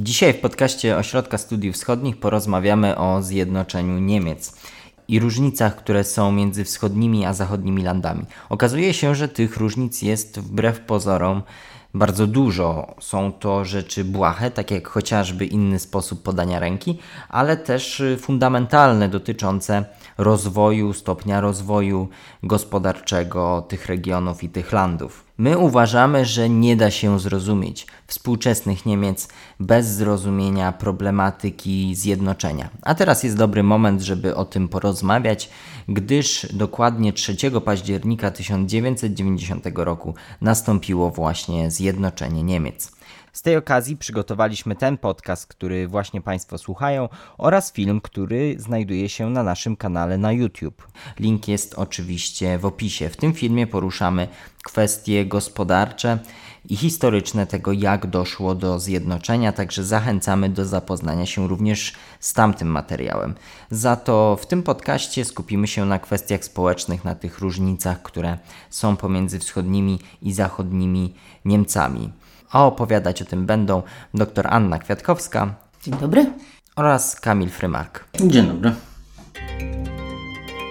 Dzisiaj w podcaście Ośrodka Studiów Wschodnich porozmawiamy o zjednoczeniu Niemiec i różnicach, które są między wschodnimi a zachodnimi landami. Okazuje się, że tych różnic jest wbrew pozorom bardzo dużo. Są to rzeczy błahe, tak jak chociażby inny sposób podania ręki, ale też fundamentalne dotyczące rozwoju, stopnia rozwoju gospodarczego tych regionów i tych landów. My uważamy, że nie da się zrozumieć współczesnych Niemiec bez zrozumienia problematyki zjednoczenia. A teraz jest dobry moment, żeby o tym porozmawiać, gdyż dokładnie 3 października 1990 roku nastąpiło właśnie zjednoczenie Niemiec. Z tej okazji przygotowaliśmy ten podcast, który właśnie Państwo słuchają, oraz film, który znajduje się na naszym kanale na YouTube. Link jest oczywiście w opisie. W tym filmie poruszamy kwestie gospodarcze i historyczne tego, jak doszło do zjednoczenia, także zachęcamy do zapoznania się również z tamtym materiałem. Za to w tym podcaście skupimy się na kwestiach społecznych, na tych różnicach, które są pomiędzy wschodnimi i zachodnimi Niemcami a opowiadać o tym będą dr Anna Kwiatkowska. Dzień dobry. Oraz Kamil Frymark. Dzień dobry.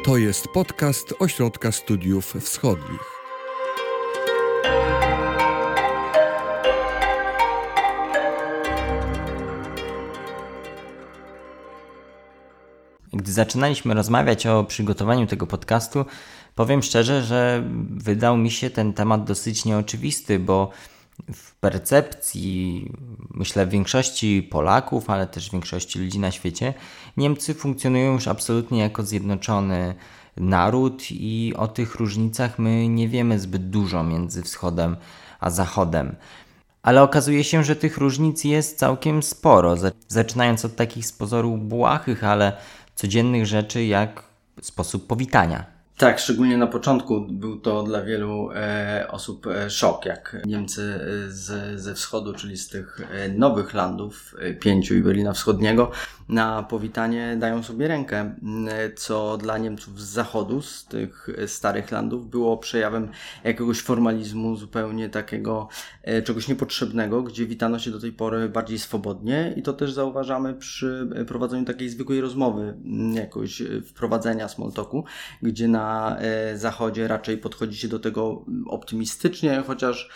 To jest podcast Ośrodka Studiów Wschodnich. Gdy zaczynaliśmy rozmawiać o przygotowaniu tego podcastu, powiem szczerze, że wydał mi się ten temat dosyć nieoczywisty, bo w percepcji, myślę, większości Polaków, ale też większości ludzi na świecie, Niemcy funkcjonują już absolutnie jako zjednoczony naród i o tych różnicach my nie wiemy zbyt dużo między wschodem a zachodem. Ale okazuje się, że tych różnic jest całkiem sporo, zaczynając od takich z pozoru błahych, ale codziennych rzeczy jak sposób powitania. Tak, szczególnie na początku był to dla wielu e, osób e, szok, jak Niemcy e, z, ze wschodu, czyli z tych e, nowych landów, pięciu i Berlina Wschodniego, na powitanie dają sobie rękę, co dla Niemców z zachodu, z tych starych landów, było przejawem jakiegoś formalizmu zupełnie takiego czegoś niepotrzebnego, gdzie witano się do tej pory bardziej swobodnie i to też zauważamy przy prowadzeniu takiej zwykłej rozmowy, jakoś wprowadzenia small talku, gdzie na e, zachodzie raczej podchodzi się do tego optymistycznie, chociaż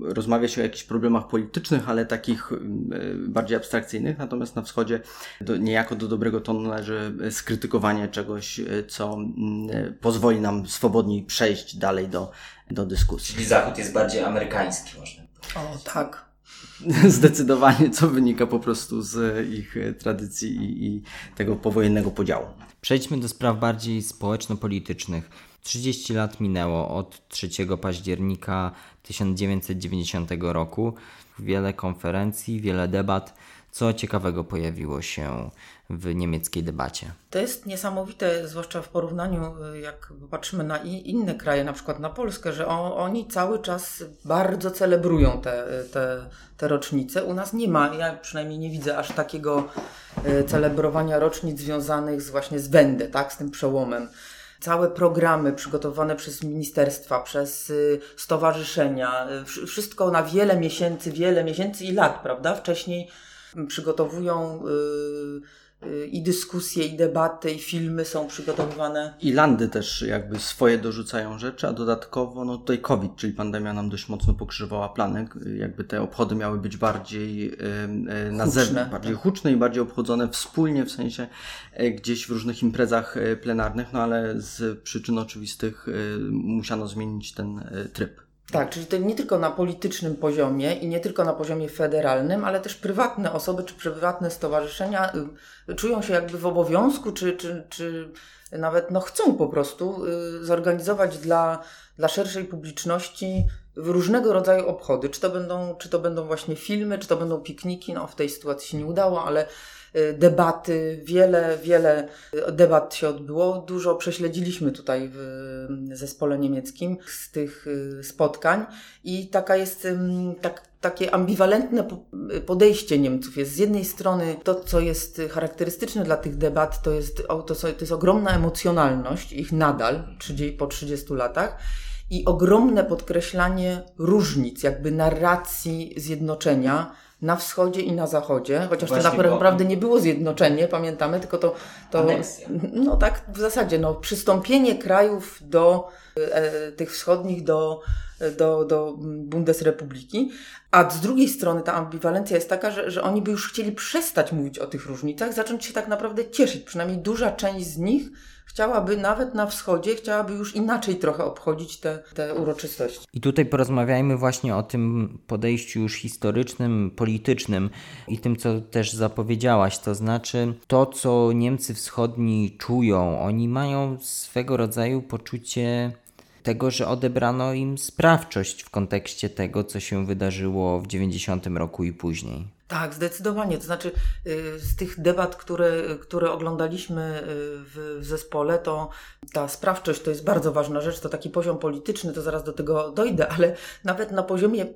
rozmawia się o jakichś problemach politycznych, ale takich bardziej abstrakcyjnych, natomiast natomiast na wschodzie do, niejako do dobrego tonu należy skrytykowanie czegoś, co mm, pozwoli nam swobodniej przejść dalej do, do dyskusji. Czyli Zachód jest bardziej amerykański, można O, tak. Zdecydowanie, co wynika po prostu z ich tradycji i, i tego powojennego podziału. Przejdźmy do spraw bardziej społeczno-politycznych. 30 lat minęło od 3 października 1990 roku. Wiele konferencji, wiele debat co ciekawego pojawiło się w niemieckiej debacie? To jest niesamowite, zwłaszcza w porównaniu, jak patrzymy na inne kraje, na przykład na Polskę, że oni cały czas bardzo celebrują te, te, te rocznice. U nas nie ma, ja przynajmniej nie widzę aż takiego e, celebrowania rocznic związanych z właśnie z Wędę, tak, z tym przełomem całe programy przygotowane przez ministerstwa, przez y, stowarzyszenia, y, wszystko na wiele miesięcy, wiele miesięcy i lat, prawda? Wcześniej przygotowują y, y, i dyskusje, i debaty, i filmy są przygotowywane. I landy też jakby swoje dorzucają rzeczy, a dodatkowo no tutaj COVID, czyli pandemia nam dość mocno pokrzywała plany. Jakby te obchody miały być bardziej y, na zewnątrz, bardziej tak. huczne i bardziej obchodzone wspólnie, w sensie gdzieś w różnych imprezach plenarnych, no ale z przyczyn oczywistych musiano zmienić ten tryb. Tak, czyli to nie tylko na politycznym poziomie i nie tylko na poziomie federalnym, ale też prywatne osoby czy prywatne stowarzyszenia y, czują się jakby w obowiązku, czy, czy, czy nawet no, chcą po prostu y, zorganizować dla, dla szerszej publiczności różnego rodzaju obchody. Czy to, będą, czy to będą właśnie filmy, czy to będą pikniki. No, w tej sytuacji się nie udało, ale debaty, wiele, wiele debat się odbyło. Dużo prześledziliśmy tutaj w zespole niemieckim z tych y, spotkań i taka jest tak, takie ambiwalentne podejście Niemców. Jest z jednej strony to, co jest charakterystyczne dla tych debat, to jest, to, to jest ogromna emocjonalność ich nadal po 30 latach i ogromne podkreślanie różnic, jakby narracji zjednoczenia na wschodzie i na zachodzie, chociaż Właśnie, to naprawdę nie było zjednoczenie, pamiętamy, tylko to, to Aneksja. no tak w zasadzie, no, przystąpienie krajów do e, tych wschodnich do, do, do Bundesrepubliki, a z drugiej strony ta ambiwalencja jest taka, że, że oni by już chcieli przestać mówić o tych różnicach, zacząć się tak naprawdę cieszyć, przynajmniej duża część z nich chciałaby nawet na wschodzie, chciałaby już inaczej trochę obchodzić te, te uroczystości. I tutaj porozmawiajmy właśnie o tym podejściu już historycznym, politycznym i tym, co też zapowiedziałaś. To znaczy, to, co Niemcy wschodni czują, oni mają swego rodzaju poczucie tego, że odebrano im sprawczość w kontekście tego, co się wydarzyło w 90 roku i później. Tak, zdecydowanie. To znaczy, y, z tych debat, które, które oglądaliśmy y, w, w zespole, to ta sprawczość to jest bardzo ważna rzecz. To taki poziom polityczny, to zaraz do tego dojdę, ale nawet na poziomie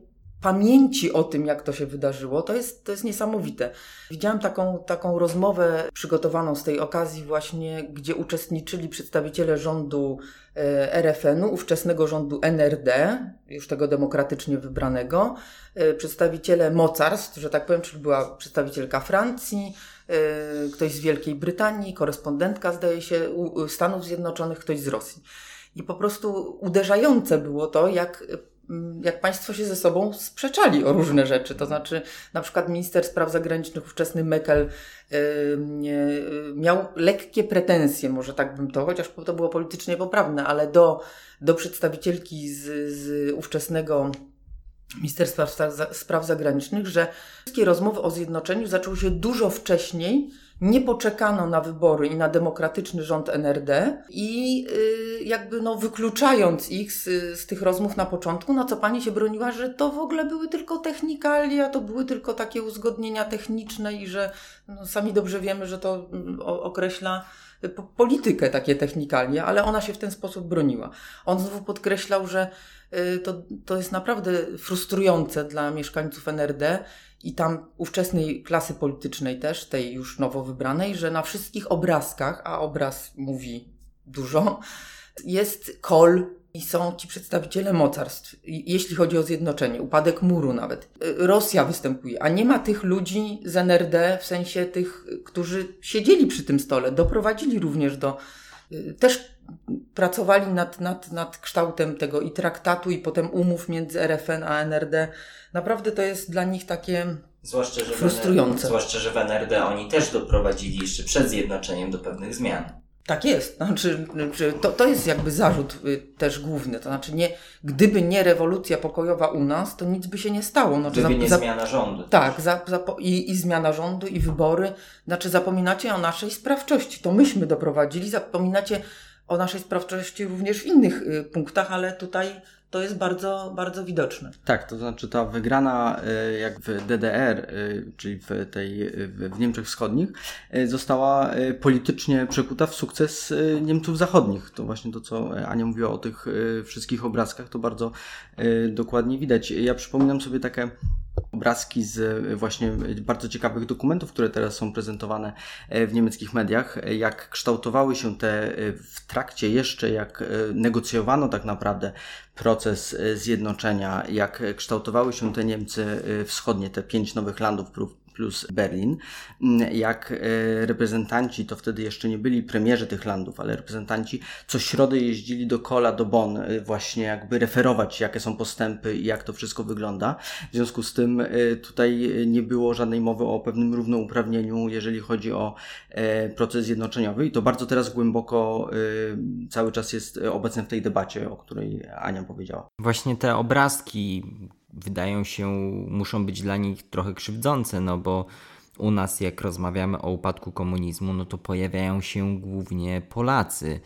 pamięci o tym, jak to się wydarzyło, to jest, to jest niesamowite. Widziałam taką, taką rozmowę przygotowaną z tej okazji właśnie, gdzie uczestniczyli przedstawiciele rządu e, RFN-u, ówczesnego rządu NRD, już tego demokratycznie wybranego, e, przedstawiciele mocarstw, że tak powiem, czyli była przedstawicielka Francji, e, ktoś z Wielkiej Brytanii, korespondentka zdaje się Stanów Zjednoczonych, ktoś z Rosji. I po prostu uderzające było to, jak jak państwo się ze sobą sprzeczali o różne rzeczy. To znaczy, na przykład minister spraw zagranicznych, ówczesny Mekel, y, miał lekkie pretensje, może tak bym to, chociaż to było politycznie poprawne, ale do, do przedstawicielki z, z ówczesnego Ministerstwa Spraw Zagranicznych, że wszystkie rozmowy o zjednoczeniu zaczęły się dużo wcześniej, nie poczekano na wybory i na demokratyczny rząd NRD i y, jakby no wykluczając ich z, z tych rozmów na początku, na co pani się broniła, że to w ogóle były tylko technikalia, to były tylko takie uzgodnienia techniczne i że no, sami dobrze wiemy, że to mm, określa po- politykę takie technikalia, ale ona się w ten sposób broniła. On znowu podkreślał, że y, to, to jest naprawdę frustrujące dla mieszkańców NRD i tam ówczesnej klasy politycznej też, tej już nowo wybranej, że na wszystkich obrazkach, a obraz mówi dużo, jest kol i są ci przedstawiciele mocarstw, jeśli chodzi o zjednoczenie, upadek muru nawet. Y, Rosja występuje, a nie ma tych ludzi z NRD, w sensie tych, y, którzy siedzieli przy tym stole, doprowadzili również do, y, też pracowali nad, nad, nad kształtem tego i traktatu, i potem umów między RFN a NRD. Naprawdę to jest dla nich takie Zwłaszcza, że Frustrujące. zwłaszcza, że w NRD oni też doprowadzili jeszcze przed zjednoczeniem do pewnych zmian. Tak jest. Znaczy, to, to jest jakby zarzut y, też główny. To znaczy, nie, gdyby nie rewolucja pokojowa u nas, to nic by się nie stało. Znaczy, Gdyby za- nie za- zmiana rządu. Tak, za, i, i zmiana rządu, i wybory. Znaczy, zapominacie o naszej sprawczości. To myśmy doprowadzili. Zapominacie o naszej sprawczości również w innych y, punktach, ale tutaj to jest bardzo, bardzo widoczne. Tak, to znaczy ta wygrana e, jak w DDR, e, czyli w, tej, w Niemczech Wschodnich, została politycznie przekuta w sukces Niemców Zachodnich. To właśnie to, co Ania mówiła o tych wszystkich obrazkach, to bardzo dokładnie widać. Ja przypominam sobie takie obrazki z e, właśnie bardzo ciekawych dokumentów, które teraz są prezentowane e, w niemieckich mediach, e, jak kształtowały się te e, w trakcie jeszcze, jak e, negocjowano tak naprawdę proces e, zjednoczenia, jak e, kształtowały się te Niemcy e, wschodnie, te pięć nowych landów plus- Berlin, m, jak e, reprezentanci, to wtedy jeszcze nie byli premierzy tych landów, ale reprezentanci co środę jeździli do Kola, do Bonn, e, właśnie jakby referować, jakie są postępy i jak to wszystko wygląda. W związku z tym e, tutaj nie było żadnej mowy o pewnym równouprawnieniu, jeżeli chodzi o proces zjednoczeniowy i to bardzo teraz głęboko cały czas jest obecne w tej debacie, o której Ania powiedziała. Właśnie te obrazki wydają się, muszą być dla nich trochę krzywdzące, no bo u nas jak rozmawiamy o upadku komunizmu, no to pojawiają się głównie Polacy,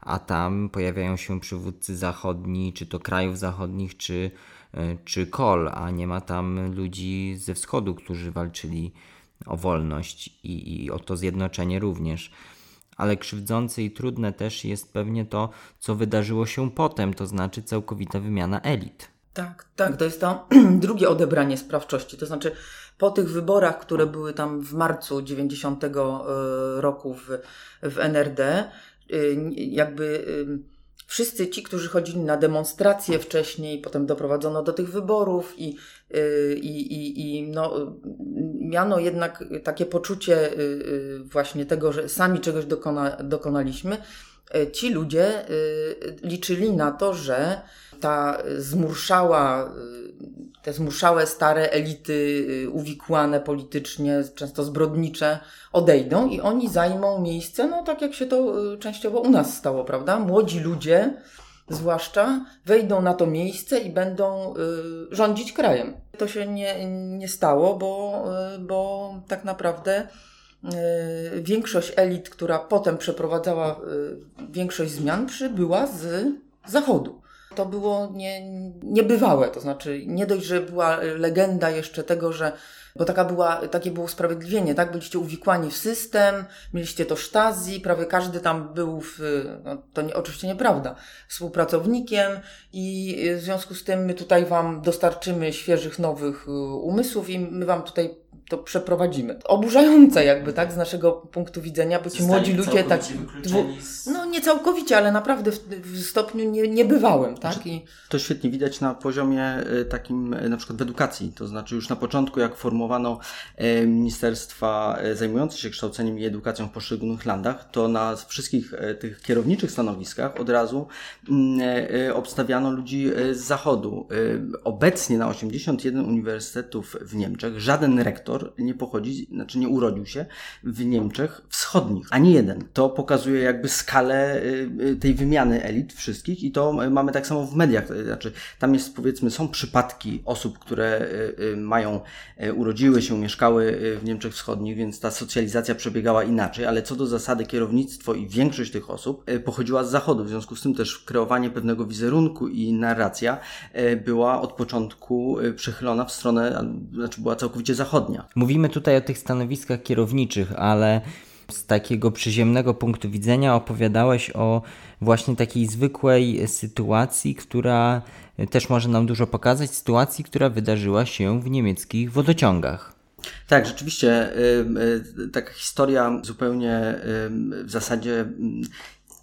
a tam pojawiają się przywódcy zachodni, czy to krajów zachodnich, czy, e, czy kol, a nie ma tam ludzi ze wschodu, którzy walczyli o wolność i, i o to zjednoczenie również. Ale krzywdzące i trudne też jest pewnie to, co wydarzyło się potem, to znaczy całkowita wymiana elit. Tak, tak, to jest to drugie odebranie sprawczości. To znaczy, po tych wyborach, które były tam w marcu 90 e, roku w, w NRD, y, jakby y, wszyscy ci, którzy chodzili na demonstracje wcześniej, potem doprowadzono do tych wyborów i, i, i, i no, miano jednak takie poczucie właśnie tego, że sami czegoś dokona, dokonaliśmy, ci ludzie liczyli na to, że ta zmurszała, te zmuszałe stare elity uwikłane politycznie, często zbrodnicze, odejdą i oni zajmą miejsce, no tak jak się to częściowo u nas stało, prawda? Młodzi ludzie, zwłaszcza, wejdą na to miejsce i będą rządzić krajem. To się nie, nie stało, bo, bo tak naprawdę większość elit, która potem przeprowadzała większość zmian, przybyła z zachodu to było nie, niebywałe. To znaczy, nie dość, że była legenda jeszcze tego, że bo taka była, takie było usprawiedliwienie, tak? Byliście uwikłani w system, mieliście to sztazji, prawie każdy tam był, w, no, to nie, oczywiście nieprawda, współpracownikiem i w związku z tym my tutaj Wam dostarczymy świeżych, nowych umysłów i my Wam tutaj to przeprowadzimy. Oburzające jakby, tak, z naszego punktu widzenia, bo ci młodzi ludzie tak... Dwu, no nie całkowicie, ale naprawdę w, w stopniu nie, niebywałym, tak? Znaczy, I... To świetnie widać na poziomie y, takim y, na przykład w edukacji, to znaczy już na początku jak formowano y, ministerstwa zajmujące się kształceniem i edukacją w poszczególnych landach, to na wszystkich tych kierowniczych stanowiskach od razu mm, obstawiano ludzi z zachodu. Obecnie na 81 uniwersytetów w Niemczech żaden rektor nie pochodzi, znaczy nie urodził się w Niemczech wschodnich. Ani jeden. To pokazuje jakby skalę y, y, tej wymiany elit wszystkich i to mamy tak samo w mediach. Znaczy, tam jest powiedzmy, są przypadki osób, które y, mają, urodziły się, mieszkały w Niemczech Wschodnich, więc ta socjalizacja przebiegała inaczej, ale co do zasady kierownictwo i większość tych osób pochodziła z zachodu. W związku z tym też kreowanie pewnego wizerunku i narracja była od początku przechylona w stronę, znaczy była całkowicie zachodnia. Mówimy tutaj o tych stanowiskach kierowniczych, ale z takiego przyziemnego punktu widzenia opowiadałeś o właśnie takiej zwykłej sytuacji, która też może nam dużo pokazać, sytuacji, która wydarzyła się w niemieckich wodociągach. Tak, rzeczywiście taka historia zupełnie w zasadzie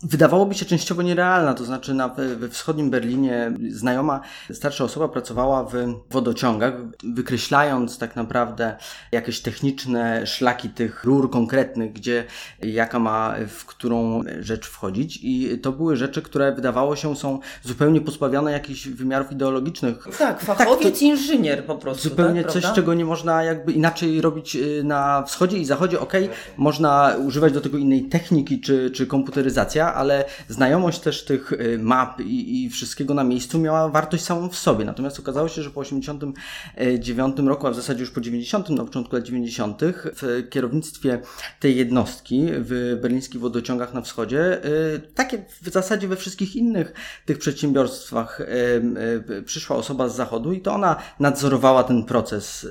wydawałoby się częściowo nierealna, to znaczy na, we wschodnim Berlinie znajoma starsza osoba pracowała w wodociągach, wykreślając tak naprawdę jakieś techniczne szlaki tych rur konkretnych, gdzie jaka ma w którą rzecz wchodzić i to były rzeczy, które wydawało się są zupełnie pozbawione jakichś wymiarów ideologicznych. Tak, fachowiec, tak, inżynier po prostu. Zupełnie tak, coś, prawda? czego nie można jakby inaczej robić y, na wschodzie i zachodzie. Okej, okay, można używać do tego innej techniki czy, czy komputeryzacja, ale znajomość też tych y, map i, i wszystkiego na miejscu miała wartość samą w sobie. Natomiast okazało się, że po 89 roku, a w zasadzie już po 90, na początku lat 90, w kierownictwie tej jednostki w berlińskich wodociągach na wschodzie, y, takie w zasadzie we wszystkich innych tych przedsiębiorstwach y, przyszła osoba z zachodu i to ona nadzorowała ten proces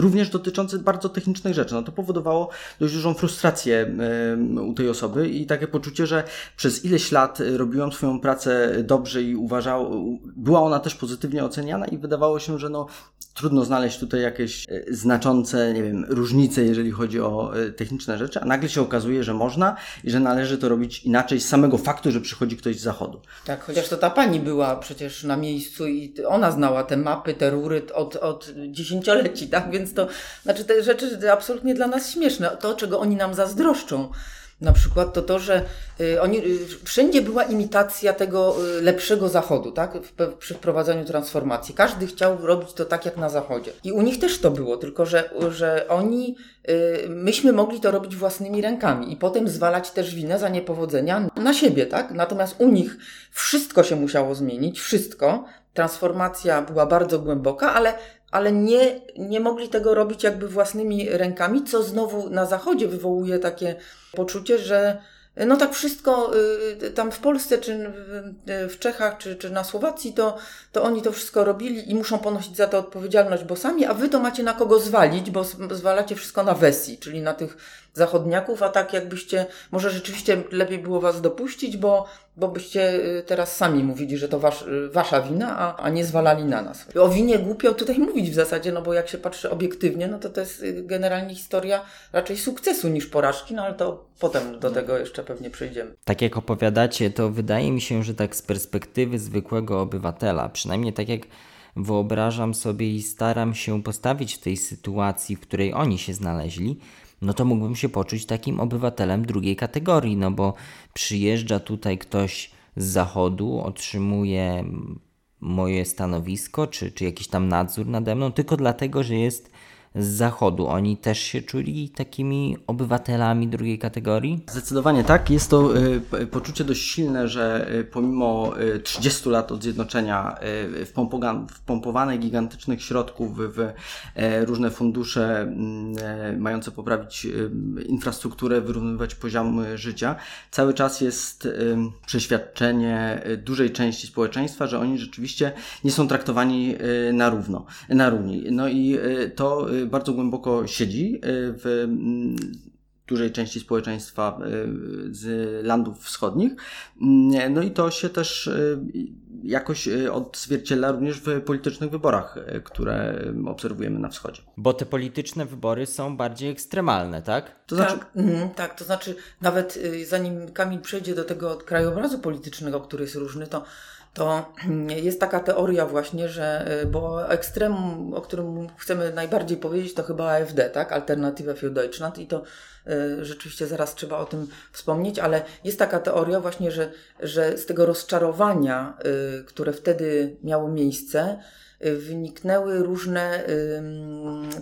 również dotyczący bardzo technicznych rzeczy. No to powodowało dość dużą frustrację u tej osoby i takie poczucie, że przez ileś lat robiłam swoją pracę dobrze i uważał, była ona też pozytywnie oceniana i wydawało się, że no trudno znaleźć tutaj jakieś e, znaczące, nie wiem, różnice, jeżeli chodzi o e, techniczne rzeczy, a nagle się okazuje, że można i że należy to robić inaczej z samego faktu, że przychodzi ktoś z zachodu. Tak, chociaż to ta pani była przecież na miejscu i ona znała te mapy, te rury od, od dziesięcioleci, tak? Więc to, znaczy te rzeczy absolutnie dla nas śmieszne. To, czego oni nam zazdroszczą na przykład to to, że y, oni, y, wszędzie była imitacja tego y, lepszego zachodu, tak? Przy wprowadzaniu transformacji. Każdy chciał robić to tak jak na zachodzie. I u nich też to było, tylko że, że oni, myśmy mogli to robić własnymi rękami i potem zwalać też winę za niepowodzenia na siebie, tak? Natomiast u nich wszystko się musiało zmienić, wszystko. Transformacja była bardzo głęboka, ale ale nie, nie mogli tego robić jakby własnymi rękami, co znowu na Zachodzie wywołuje takie poczucie, że no tak wszystko y, tam w Polsce, czy w Czechach, czy, czy na Słowacji, to, to oni to wszystko robili i muszą ponosić za to odpowiedzialność, bo sami, a wy to macie na kogo zwalić, bo zwalacie wszystko na Wesji, czyli na tych zachodniaków, a tak jakbyście, może rzeczywiście lepiej było was dopuścić, bo, bo byście y, teraz sami mówili, że to wasz, y, wasza wina, a, a nie zwalali na nas. O winie głupio tutaj mówić w zasadzie, no bo jak się patrzy obiektywnie, no to to jest y, generalnie historia raczej sukcesu niż porażki, no ale to potem do tego jeszcze pewnie przejdziemy. Tak jak opowiadacie, to wydaje mi się, że tak z perspektywy zwykłego obywatela, przynajmniej tak jak wyobrażam sobie i staram się postawić w tej sytuacji, w której oni się znaleźli, no to mógłbym się poczuć takim obywatelem drugiej kategorii, no bo przyjeżdża tutaj ktoś z zachodu, otrzymuje moje stanowisko, czy, czy jakiś tam nadzór nade mną, tylko dlatego, że jest z zachodu. Oni też się czuli takimi obywatelami drugiej kategorii? Zdecydowanie tak. Jest to y, poczucie dość silne, że y, pomimo y, 30 lat od zjednoczenia y, wpompowanych gigantycznych środków w, e, różne fundusze mm, e, mające poprawić y, infrastrukturę, wyrównywać poziom życia, cały czas jest y, przeświadczenie dużej części społeczeństwa, że oni rzeczywiście nie są traktowani na równo, na równi. No i to bardzo głęboko siedzi y, w dużej części społeczeństwa y, z landów wschodnich. Mm, no i to się też y, jakoś odzwierciedla również w politycznych wyborach, które obserwujemy na wschodzie. Bo te polityczne wybory są bardziej ekstremalne, tak? To znaczy... tak, mm, tak, to znaczy nawet zanim Kamil przejdzie do tego krajobrazu politycznego, który jest różny, to to jest taka teoria właśnie, że, y, bo ekstremum, o którym chcemy najbardziej powiedzieć, to chyba AfD, tak? Alternative für Deutschland i to rzeczywiście zaraz trzeba o tym wspomnieć, ale jest taka teoria właśnie, że, że z tego rozczarowania, y, które wtedy miało miejsce, wyniknęły różne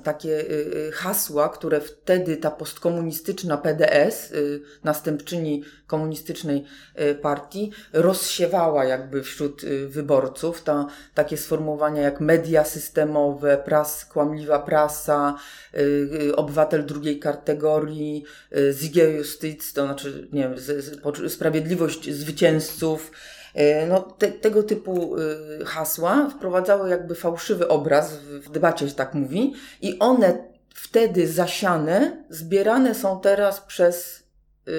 takie y, y, hasła, które wtedy ta postkomunistyczna PDS, y, następczyni komunistycznej partii, rozsiewała jakby wśród wyborców. Ta, takie sformułowania jak media systemowe, pras, kłamliwa prasa, obywatel drugiej kategorii, Ziege Justiz, to znaczy, nie wiem, sprawiedliwość zwycięzców, E, no, te, tego typu y, hasła wprowadzały jakby fałszywy obraz w debacie, że tak mówi, i one wtedy zasiane zbierane są teraz przez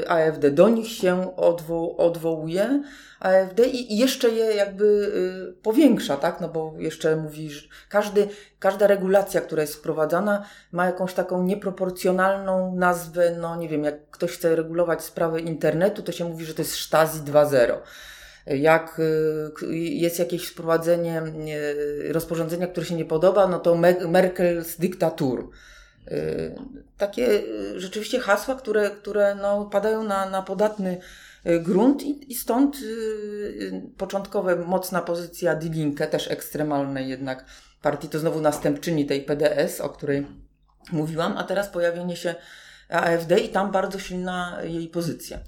AfD. Do nich się odwo odwołuje AfD i jeszcze je jakby y, powiększa, tak? No bo jeszcze mówi, że każdy, każda regulacja, która jest wprowadzana, ma jakąś taką nieproporcjonalną nazwę. No nie wiem, jak ktoś chce regulować sprawę internetu, to się mówi, że to jest Stasi 2.0 jak y, jest jakieś wprowadzenie rozporządzenia, które się nie podoba, no to Merkel z dyktatur. Y, takie y, rzeczywiście hasła, które, które no, padają na, na podatny grunt i, i stąd początkowa mocna pozycja Die Linke, też ekstremalnej jednak partii, to znowu następczyni tej PDS, o której mówiłam, a teraz pojawienie się AfD i tam bardzo silna jej pozycja.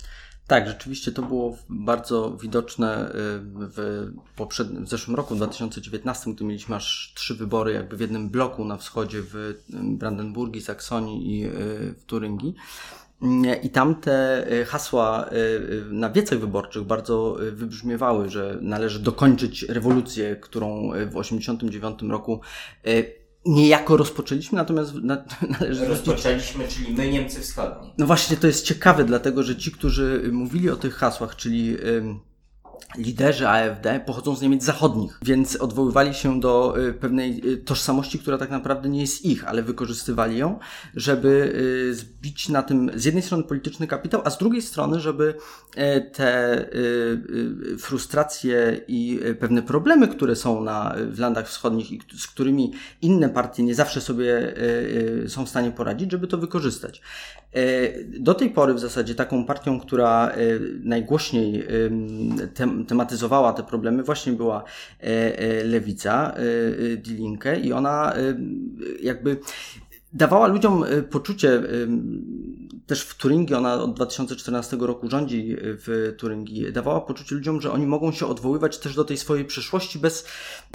Tak, rzeczywiście to było bardzo widoczne y, w, poprzednim, w zeszłym roku, w 2019, gdy mieliśmy aż trzy wybory jakby w jednym bloku na wschodzie w y, Brandenburgii, Saksonii i y, w Turyngii. I tam te hasła na wiecach wyborczych bardzo wybrzmiewały, że należy dokończyć rewolucję, którą w 1989 roku niejako rozpoczęliśmy, natomiast na, należy Rozpoczęliśmy, czyli my Niemcy Wschodni. No właśnie, to jest ciekawe, dlatego że ci, którzy mówili o tych hasłach, czyli liderzy AfD pochodzą z Niemiec zachodnich, więc odwoływali się do y, pewnej y, tożsamości, która tak naprawdę nie jest ich, ale wykorzystywali ją, żeby y, zbić na tym z jednej strony polityczny kapitał, a z drugiej strony, żeby te frustracje i pewne problemy, które są na, w landach wschodnich i z którymi inne partie nie zawsze sobie są w stanie poradzić, żeby to wykorzystać. Do tej pory w zasadzie taką partią, która najgłośniej tematyzowała te problemy, właśnie była e, e, lewica, e, Die Linke i ona jakby dawała ludziom poczucie też w Turingii, ona od 2014 roku rządzi w Turingii, dawała poczucie ludziom, że oni mogą się odwoływać też do tej swojej przeszłości bez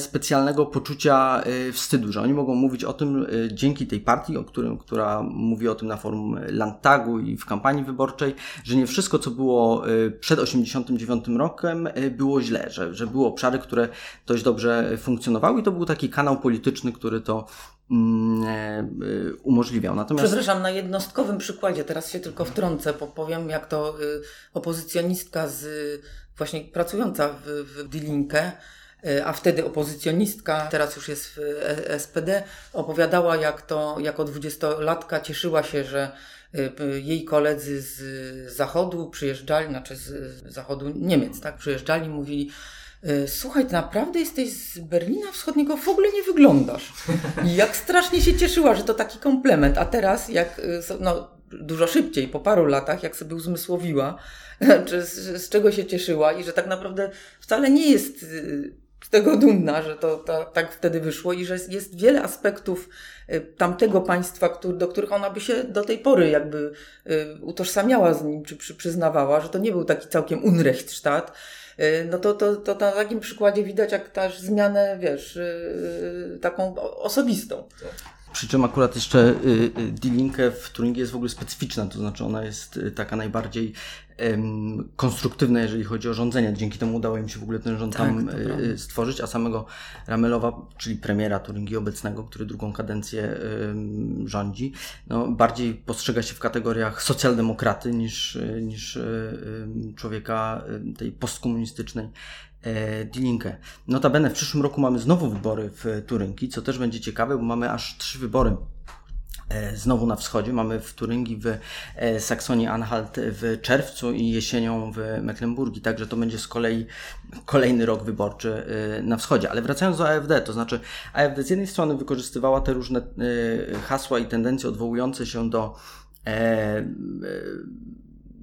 specjalnego poczucia y, wstydu, że oni mogą mówić o tym y, dzięki tej partii, o którym, która mówi o tym na forum Landtagu i w kampanii wyborczej, że nie wszystko, co było y, przed 89 rokiem, było źle, że, że były obszary, które dość dobrze funkcjonowały i to był taki kanał polityczny, który to umożliwiał. Natomiast... Przepraszam, na jednostkowym przykładzie, teraz się tylko wtrącę, powiem jak to y, opozycjonistka z, właśnie pracująca w, w Dilinkę, y, a wtedy opozycjonistka, teraz już jest w e, SPD, opowiadała jak to jako dwudziestolatka cieszyła się, że y, jej koledzy z zachodu przyjeżdżali, znaczy z zachodu Niemiec, tak, przyjeżdżali, mówili, E, słuchaj, ty naprawdę jesteś z Berlina Wschodniego, w ogóle nie wyglądasz. Jak strasznie się cieszyła, że to taki komplement. A teraz, jak e, no, dużo szybciej, po paru latach, jak sobie uzmysłowiła, czy z, z czego się cieszyła i że tak naprawdę wcale nie jest e, z tego dumna, że to, to tak wtedy wyszło i że jest wiele aspektów tamtego państwa, który, do których ona by się do tej pory jakby utożsamiała z nim, czy przy, przyznawała, że to nie był taki całkiem Unrechtsstaat, no to, to, to na takim przykładzie widać jak też zmianę, wiesz, y, taką osobistą. Przy czym akurat jeszcze Die Linke w Turingie jest w ogóle specyficzna, to znaczy ona jest taka najbardziej konstruktywne, jeżeli chodzi o rządzenie. Dzięki temu udało im się w ogóle ten rząd tak, tam y, stworzyć, a samego Ramelowa, czyli premiera Turingii obecnego, który drugą kadencję rządzi, no, bardziej postrzega się w kategoriach socjaldemokraty niż, niż człowieka tej postkomunistycznej Die Linke. Notabene w przyszłym roku mamy znowu wybory w Turyngii, co też będzie ciekawe, bo mamy aż trzy wybory E, znowu na wschodzie. Mamy w Turyngii, w e, Saksonii-Anhalt w czerwcu i jesienią w Mecklenburgii, także to będzie z kolei kolejny rok wyborczy e, na wschodzie. Ale wracając do AfD, to znaczy AfD z jednej strony wykorzystywała te różne hasła i tendencje odwołujące się do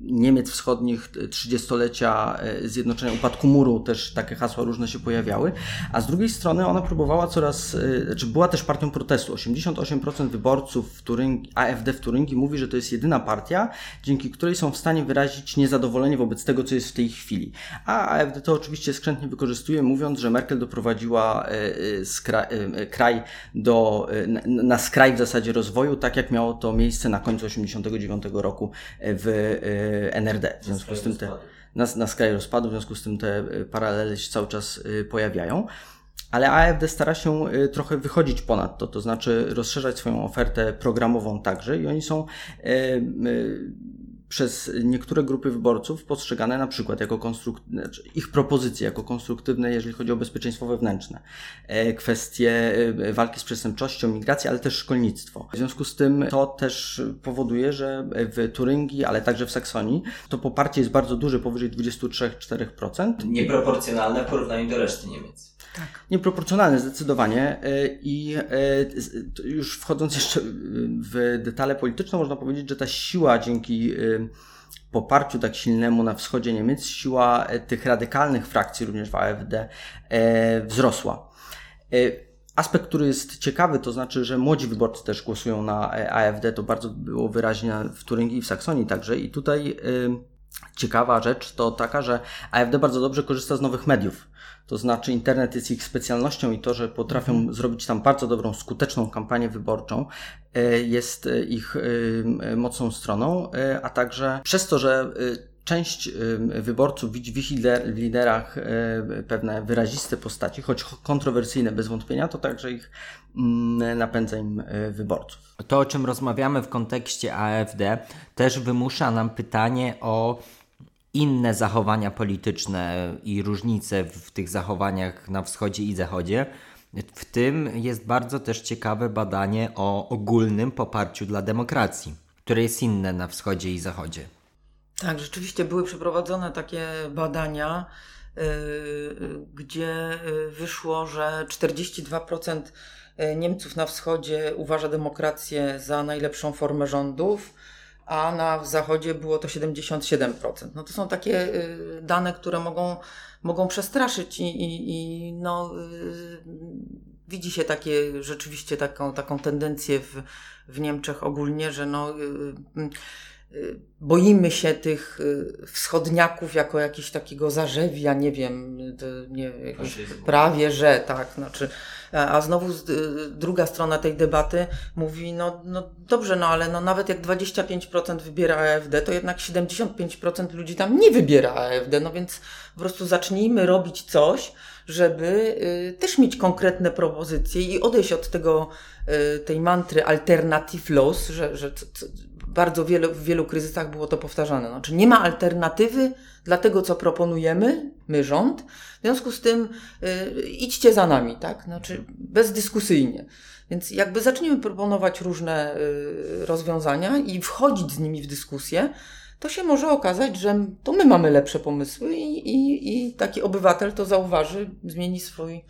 Niemiec Wschodnich, trzydziestolecia e, zjednoczenia, upadku muru, też takie hasła różne się pojawiały, a z drugiej strony ona próbowała coraz, e, znaczy była też partią protestu. 88% wyborców w Turyngii, AfD w Turyngii mówi, że to jest jedyna partia, dzięki której są w stanie wyrazić niezadowolenie wobec tego, co jest w tej chwili. A AfD to oczywiście skrzętnie wykorzystuje, mówiąc, że Merkel doprowadziła e, kraj do, na skraj w zasadzie rozwoju, tak jak miało to miejsce na końcu 89 roku w NRD. W związku z tym te, na, na skraju rozpadu, w związku z tym te y, paralele się cały czas y, pojawiają. Ale AFD stara się y, trochę wychodzić ponad to, to znaczy rozszerzać swoją ofertę programową także i oni są przez niektóre grupy wyborców postrzegane na przykład jako konstruktywne, znaczy ich propozycje jako konstruktywne, jeżeli chodzi o bezpieczeństwo wewnętrzne, e, kwestie e, walki z przestępczością, migrację, ale też szkolnictwo. W związku z tym to też powoduje, że w Turyngii, ale także w Saksonii to poparcie jest bardzo duże, powyżej 23-4%. Nieproporcjonalne w porównaniu do reszty Niemiec. Tak. Nieproporcjonalne zdecydowanie e, i już wchodząc jeszcze w detale polityczne, można powiedzieć, że ta siła dzięki poparciu tak silnemu na wschodzie Niemiec siła e, tych radykalnych frakcji również w AfD e, wzrosła. E, aspekt, który jest ciekawy, to znaczy, że młodzi wyborcy też głosują na AfD, to bardzo było wyraźnie w Turyngii i w Saksonii także i tutaj ciekawa rzecz to taka, że AfD bardzo dobrze korzysta z nowych mediów. To znaczy, internet jest ich specjalnością i to, że potrafią mhm. zrobić tam bardzo dobrą, skuteczną kampanię wyborczą, e, jest e, ich e, mocną stroną, a także przez to, że część wyborców widzi w ich liderach pewne wyraziste postaci, choć kontrowersyjne bez wątpienia, to także ich napędza im wyborców. To, o czym rozmawiamy w kontekście AfD, też wymusza nam pytanie o inne zachowania polityczne i różnice w tych zachowaniach na wschodzie i zachodzie. W tym jest bardzo też ciekawe badanie o ogólnym poparciu dla demokracji, które jest inne na wschodzie i zachodzie. Tak, rzeczywiście były przeprowadzone takie badania, yy, gdzie y, wyszło, że 42% y, Niemców na wschodzie uważa demokrację za najlepszą formę rządów, a na zachodzie było to 77%. No to są takie y, dane, które mogą, mogą przestraszyć i, i, i no, y, widzi się takie rzeczywiście taką, taką tendencję w, w Niemczech ogólnie, że no, y, boimy się tych wschodniaków jako jakiegoś takiego zarzewia, nie wiem, nie, prawie że tak, znaczy. A znowu druga strona tej debaty mówi, no, no dobrze, no ale no nawet jak 25% wybiera AfD, to jednak 75% ludzi tam nie wybiera AfD, no więc po prostu zacznijmy robić coś, żeby y, też mieć konkretne propozycje i odejść od tego, y, tej mantry alternative loss, że, że bardzo wiele, w wielu kryzysach było to powtarzane. Znaczy nie ma alternatywy dla tego, co proponujemy, my rząd, w związku z tym y, idźcie za nami, tak? Znaczy bezdyskusyjnie. Więc jakby zaczniemy proponować różne y, rozwiązania i wchodzić z nimi w dyskusję, to się może okazać, że to my mamy lepsze pomysły i, i, i taki obywatel to zauważy, zmieni swój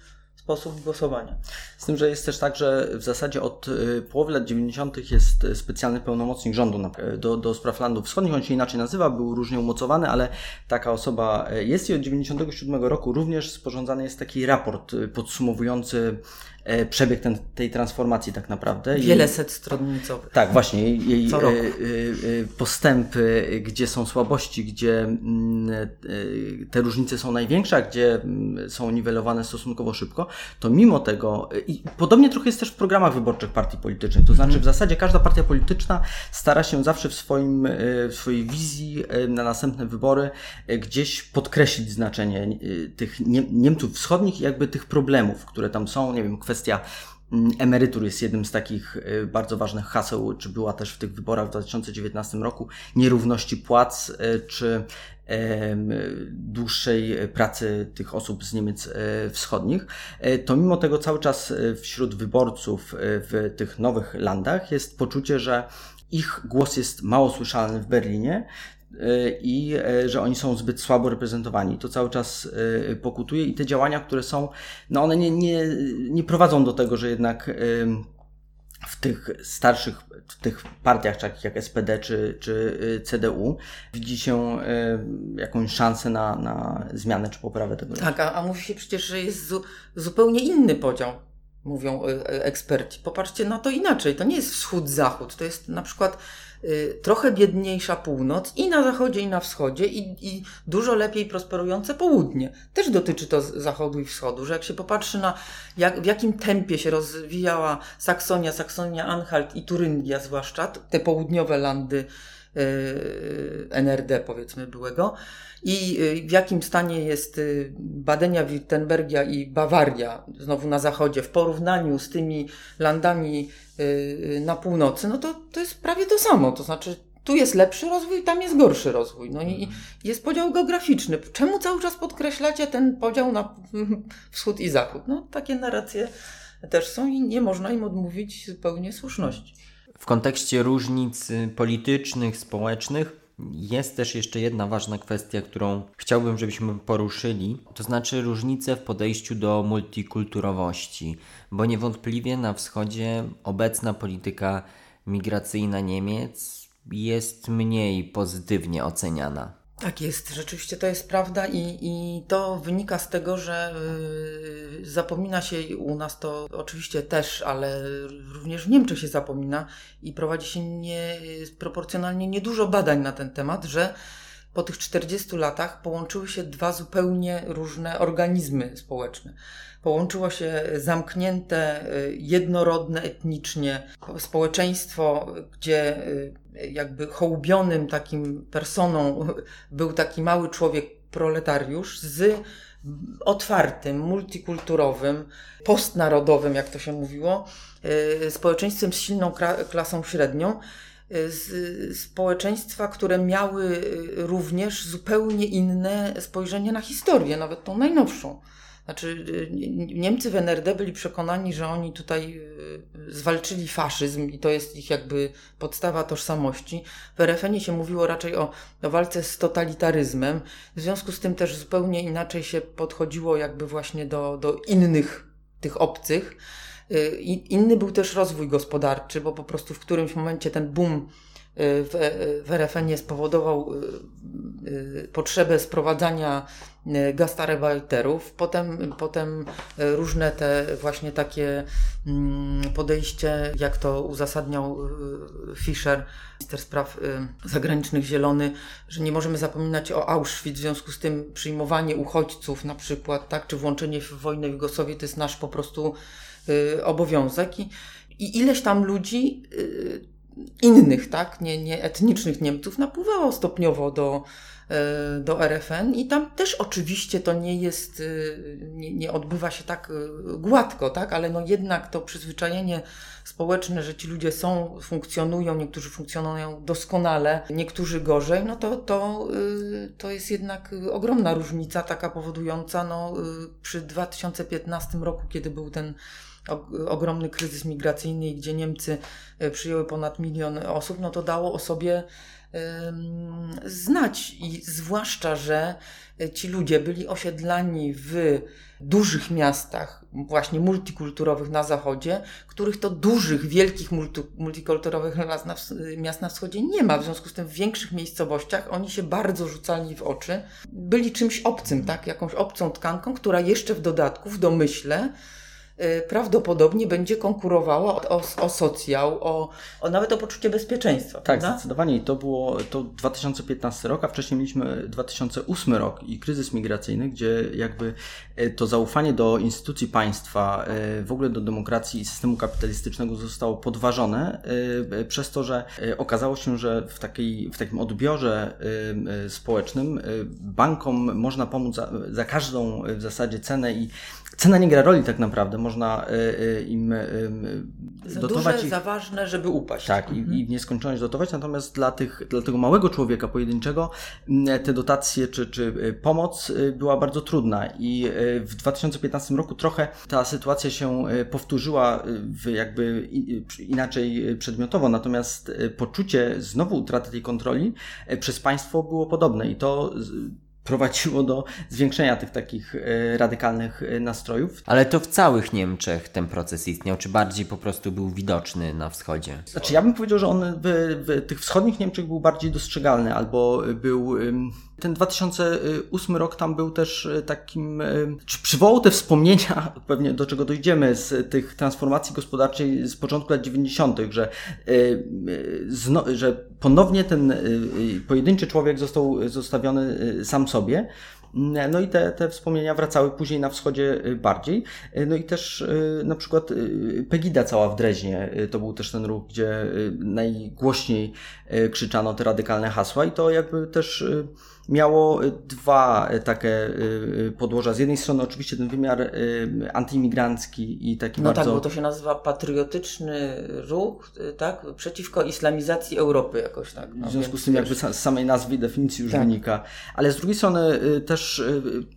sposób głosowania. Z tym, że jest też tak, że w zasadzie od y, połowy lat 90. jest specjalny pełnomocnik rządu do, do spraw landów wschodnich. On się inaczej nazywa, był różnie umocowany, ale taka osoba jest i od 97 roku również sporządzany jest taki raport y, podsumowujący przebieg ten, tej transformacji tak naprawdę. Wiele set stronnicowych. Tak, właśnie. Jej, jej e, e, postępy, gdzie są słabości, gdzie mm, te różnice są największe, a gdzie mm, są niwelowane stosunkowo szybko, to mimo tego, i podobnie trochę jest też w programach wyborczych partii politycznych, to znaczy mhm. w zasadzie każda partia polityczna stara się zawsze w, swoim, w swojej wizji na następne wybory gdzieś podkreślić znaczenie tych Niemców wschodnich i jakby tych problemów, które tam są, nie wiem, kwestia mm, emerytur jest jednym z takich y, bardzo ważnych haseł, czy była też w tych wyborach w 2019 roku, nierówności płac, y, czy dłuższej pracy tych osób z Niemiec e, wschodnich, to mimo tego cały czas wśród wyborców w tych nowych landach jest poczucie, że ich głos jest mało słyszalny w Berlinie, i e, że oni są zbyt słabo reprezentowani. To cały czas e, pokutuje i te działania, które są, no one nie, nie, nie prowadzą do tego, że jednak e, w tych starszych, w tych partiach takich jak SPD czy, czy CDU widzi się jakąś szansę na, na zmianę czy poprawę tego. Tak, a, a mówi się przecież, że jest zu, zupełnie inny podział mówią eksperci. Popatrzcie na to inaczej. To nie jest wschód-zachód. To jest na przykład Y, trochę biedniejsza północ i na zachodzie, i na wschodzie, i, i dużo lepiej prosperujące południe. Też dotyczy to zachodu i wschodu, że jak się popatrzy na jak, w jakim tempie się rozwijała Saksonia, Saksonia-Anhalt i Turyngia zwłaszcza, te południowe landy NRD powiedzmy byłego, i y, w jakim stanie jest y, Badenia, Württembergia i Bawaria, znowu na zachodzie, w porównaniu z tymi landami y, na północy, no to, to jest prawie to samo. To znaczy, tu jest lepszy rozwój, tam jest gorszy rozwój. No i jest podział geograficzny. Czemu cały czas podkreślacie ten podział na wschód i zachód? No, takie narracje też są i nie można im odmówić zupełnie słuszności. W kontekście różnic politycznych, społecznych, jest też jeszcze jedna ważna kwestia, którą chciałbym, żebyśmy poruszyli, to znaczy różnice w podejściu do multikulturowości, bo niewątpliwie na wschodzie obecna polityka migracyjna Niemiec jest mniej pozytywnie oceniana. Tak jest, rzeczywiście to jest prawda i, i to wynika z tego, że y, zapomina się u nas to oczywiście też, ale również w Niemczech się zapomina i prowadzi się nie, proporcjonalnie niedużo badań na ten temat, że po tych 40 latach połączyły się dwa zupełnie różne organizmy społeczne. Połączyło się zamknięte, y, jednorodne etnicznie społeczeństwo, gdzie y, jakby hołbionym takim personą był taki mały człowiek proletariusz z otwartym, multikulturowym, postnarodowym, jak to się mówiło, y, społeczeństwem z silną klasą średnią, społeczeństwa, które miały również zupełnie inne spojrzenie na historię, nawet tą najnowszą. Znaczy, y, Niemcy w NRD byli przekonani, że oni tutaj y, zwalczyli faszyzm i to jest ich jakby podstawa tożsamości. W RFN się mówiło raczej o, o walce z totalitaryzmem. W związku z tym też zupełnie inaczej się podchodziło jakby właśnie do, do innych tych obcych. Y, inny był też rozwój gospodarczy, bo po prostu w którymś momencie ten boom w, w RFN spowodował potrzebę sprowadzania gastarbeiterów, potem, potem różne te właśnie takie mm, podejście, jak to uzasadniał Fischer, minister spraw zagranicznych Zielony, że nie możemy zapominać o Auschwitz, w związku z tym przyjmowanie uchodźców na przykład, tak, czy włączenie w wojnę w Jugosławię to jest nasz po prostu obowiązek. I, i ileś tam ludzi innych, tak, nie, nie etnicznych Niemców napływało stopniowo do, e, do RFN i tam też oczywiście to nie jest, e, nie, nie odbywa się tak e, gładko, tak, ale no jednak to przyzwyczajenie społeczne, że ci ludzie są, funkcjonują, niektórzy funkcjonują doskonale, niektórzy gorzej, no to, to, to jest jednak ogromna różnica taka powodująca, no przy 2015 roku, kiedy był ten ogromny kryzys migracyjny, gdzie Niemcy e, przyjęły ponad milion osób, no to dało o sobie znać i zwłaszcza, że e, ci ludzie byli osiedlani w dużych miastach, właśnie multikulturowych na zachodzie, których to dużych, wielkich multi, multikulturowych miast na wschodzie nie ma. W związku z tym w większych miejscowościach oni się bardzo rzucali w oczy. Byli czymś obcym, tak? Jakąś obcą tkanką, która jeszcze w dodatku, w domyśle, prawdopodobnie będzie konkurowała o, o socjał, o, o, nawet o poczucie bezpieczeństwa. Tak, prawda? zdecydowanie. I to było to 2015 rok, a wcześniej mieliśmy 2008 rok i kryzys migracyjny, gdzie jakby y, to zaufanie do instytucji państwa, y, w ogóle do demokracji i systemu kapitalistycznego zostało podważone przez to, że okazało się, że w, takiej, w takim odbiorze społecznym bankom można pomóc za, za każdą w zasadzie cenę i cena nie gra roli tak naprawdę. Można y, y, im za dotować. Duże, ich, za ważne, żeby upaść. Tak, mhm. i, i w nieskończoność dotować. Natomiast dla, tych, dla tego małego człowieka pojedynczego te dotacje czy, czy y, pomoc była bardzo trudna. I w 2015 roku trochę ta sytuacja się powtórzyła w jakby inaczej przedmiotowo. Natomiast poczucie znowu utraty tej kontroli przez państwo było podobne. I to prowadziło do zwiększenia tych takich e, radykalnych e, nastrojów. Ale to w całych Niemczech ten proces istniał, czy bardziej po prostu był widoczny na wschodzie? Znaczy, ja bym powiedział, że on w, w tych wschodnich Niemczech był bardziej dostrzegalny, albo był ten 2008 rok tam był też e, takim, czy przywołał te wspomnienia, pewnie do czego dojdziemy, z tych transformacji gospodarczej z początku lat 90., że, że ponownie ten pojedynczy człowiek został zostawiony sam sobie. No i te, te wspomnienia wracały później na wschodzie bardziej. No i też na przykład Pegida cała w Dreźnie, to był też ten ruch, gdzie najgłośniej krzyczano te radykalne hasła i to jakby też miało y, dwa y, takie y, podłoża. Z jednej strony oczywiście ten wymiar antyimigrancki i taki no bardzo... No tak, bo to się nazywa patriotyczny ruch, tak? Przeciwko islamizacji Europy jakoś tak. No, w związku z tym jakby z samej nazwy i definicji już tak. wynika. Ale z drugiej strony też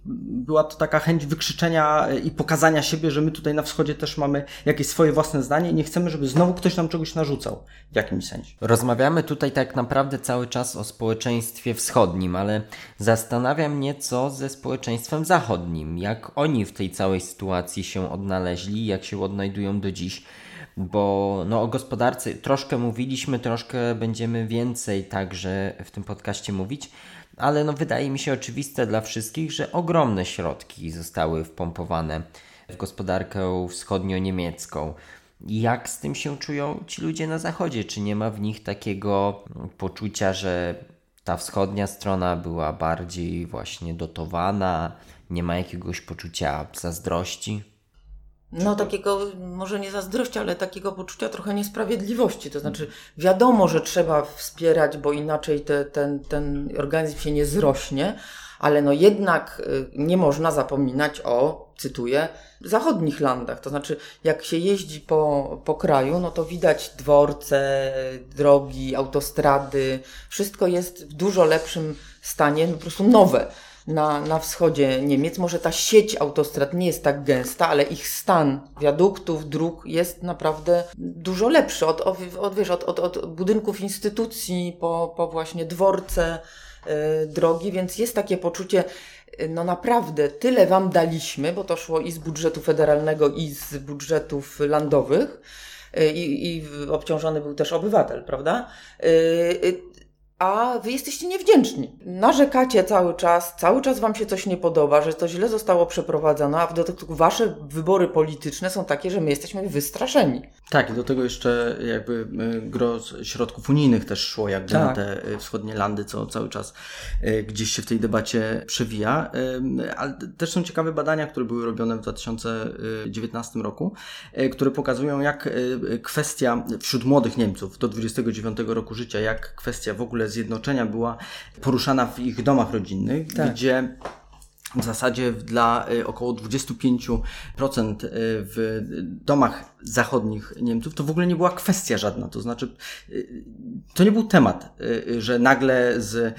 była to taka chęć wykrzyczenia i pokazania siebie, że my tutaj na wschodzie też mamy jakieś swoje własne zdanie i nie chcemy, żeby znowu ktoś nam czegoś narzucał w jakimś sensie. Rozmawiamy tutaj tak naprawdę cały czas o społeczeństwie wschodnim, ale zastanawia mnie, co ze społeczeństwem zachodnim, jak oni w tej całej sytuacji się odnaleźli, jak się odnajdują do dziś. Bo no, o gospodarce troszkę mówiliśmy, troszkę będziemy więcej także w tym podcaście mówić, ale no, wydaje mi się oczywiste dla wszystkich, że ogromne środki zostały wpompowane w gospodarkę wschodnio-niemiecką. Jak z tym się czują ci ludzie na zachodzie? Czy nie ma w nich takiego poczucia, że ta wschodnia strona była bardziej właśnie dotowana, nie ma jakiegoś poczucia zazdrości. No takiego, może nie zazdrości, ale takiego poczucia trochę niesprawiedliwości. To znaczy, wiadomo, że trzeba wspierać, bo inaczej te, ten, ten organizm się nie zrośnie, ale no jednak y, nie można zapominać o, cytuję, zachodnich landach. To znaczy, jak się jeździ po, po kraju, no to widać dworce, drogi, autostrady, wszystko jest w dużo lepszym stanie, po prostu nowe. Na, na wschodzie Niemiec. Może ta sieć autostrad nie jest tak gęsta, ale ich stan wiaduktów, dróg jest naprawdę dużo lepszy. Od, od, wiesz, od, od, od budynków instytucji po, po właśnie dworce, E, drogi, więc jest takie poczucie, no naprawdę, tyle wam daliśmy, bo to szło i z budżetu federalnego, i z budżetów landowych, e, i, i obciążony był też obywatel, prawda? A wy jesteście niewdzięczni. Narzekacie cały czas, cały czas wam się coś nie podoba, że to źle zostało przeprowadzone, a w dodatku wasze wybory polityczne są takie, że my jesteśmy wystraszeni. Tak, i do tego jeszcze jakby y, gro środków unijnych też szło jakby tak. na te y, wschodnie landy, co cały czas y, gdzieś się w tej debacie przewija. Ale też są ciekawe badania, które były robione w 2019 roku, które pokazują jak kwestia wśród młodych Niemców do 29 roku życia, jak kwestia w ogóle zjednoczenia była poruszana w ich domach rodzinnych, tak. gdzie w zasadzie dla y, około 25% y, w domach zachodnich Niemców to w ogóle nie była kwestia żadna. To znaczy, y, to nie był temat, że nagle z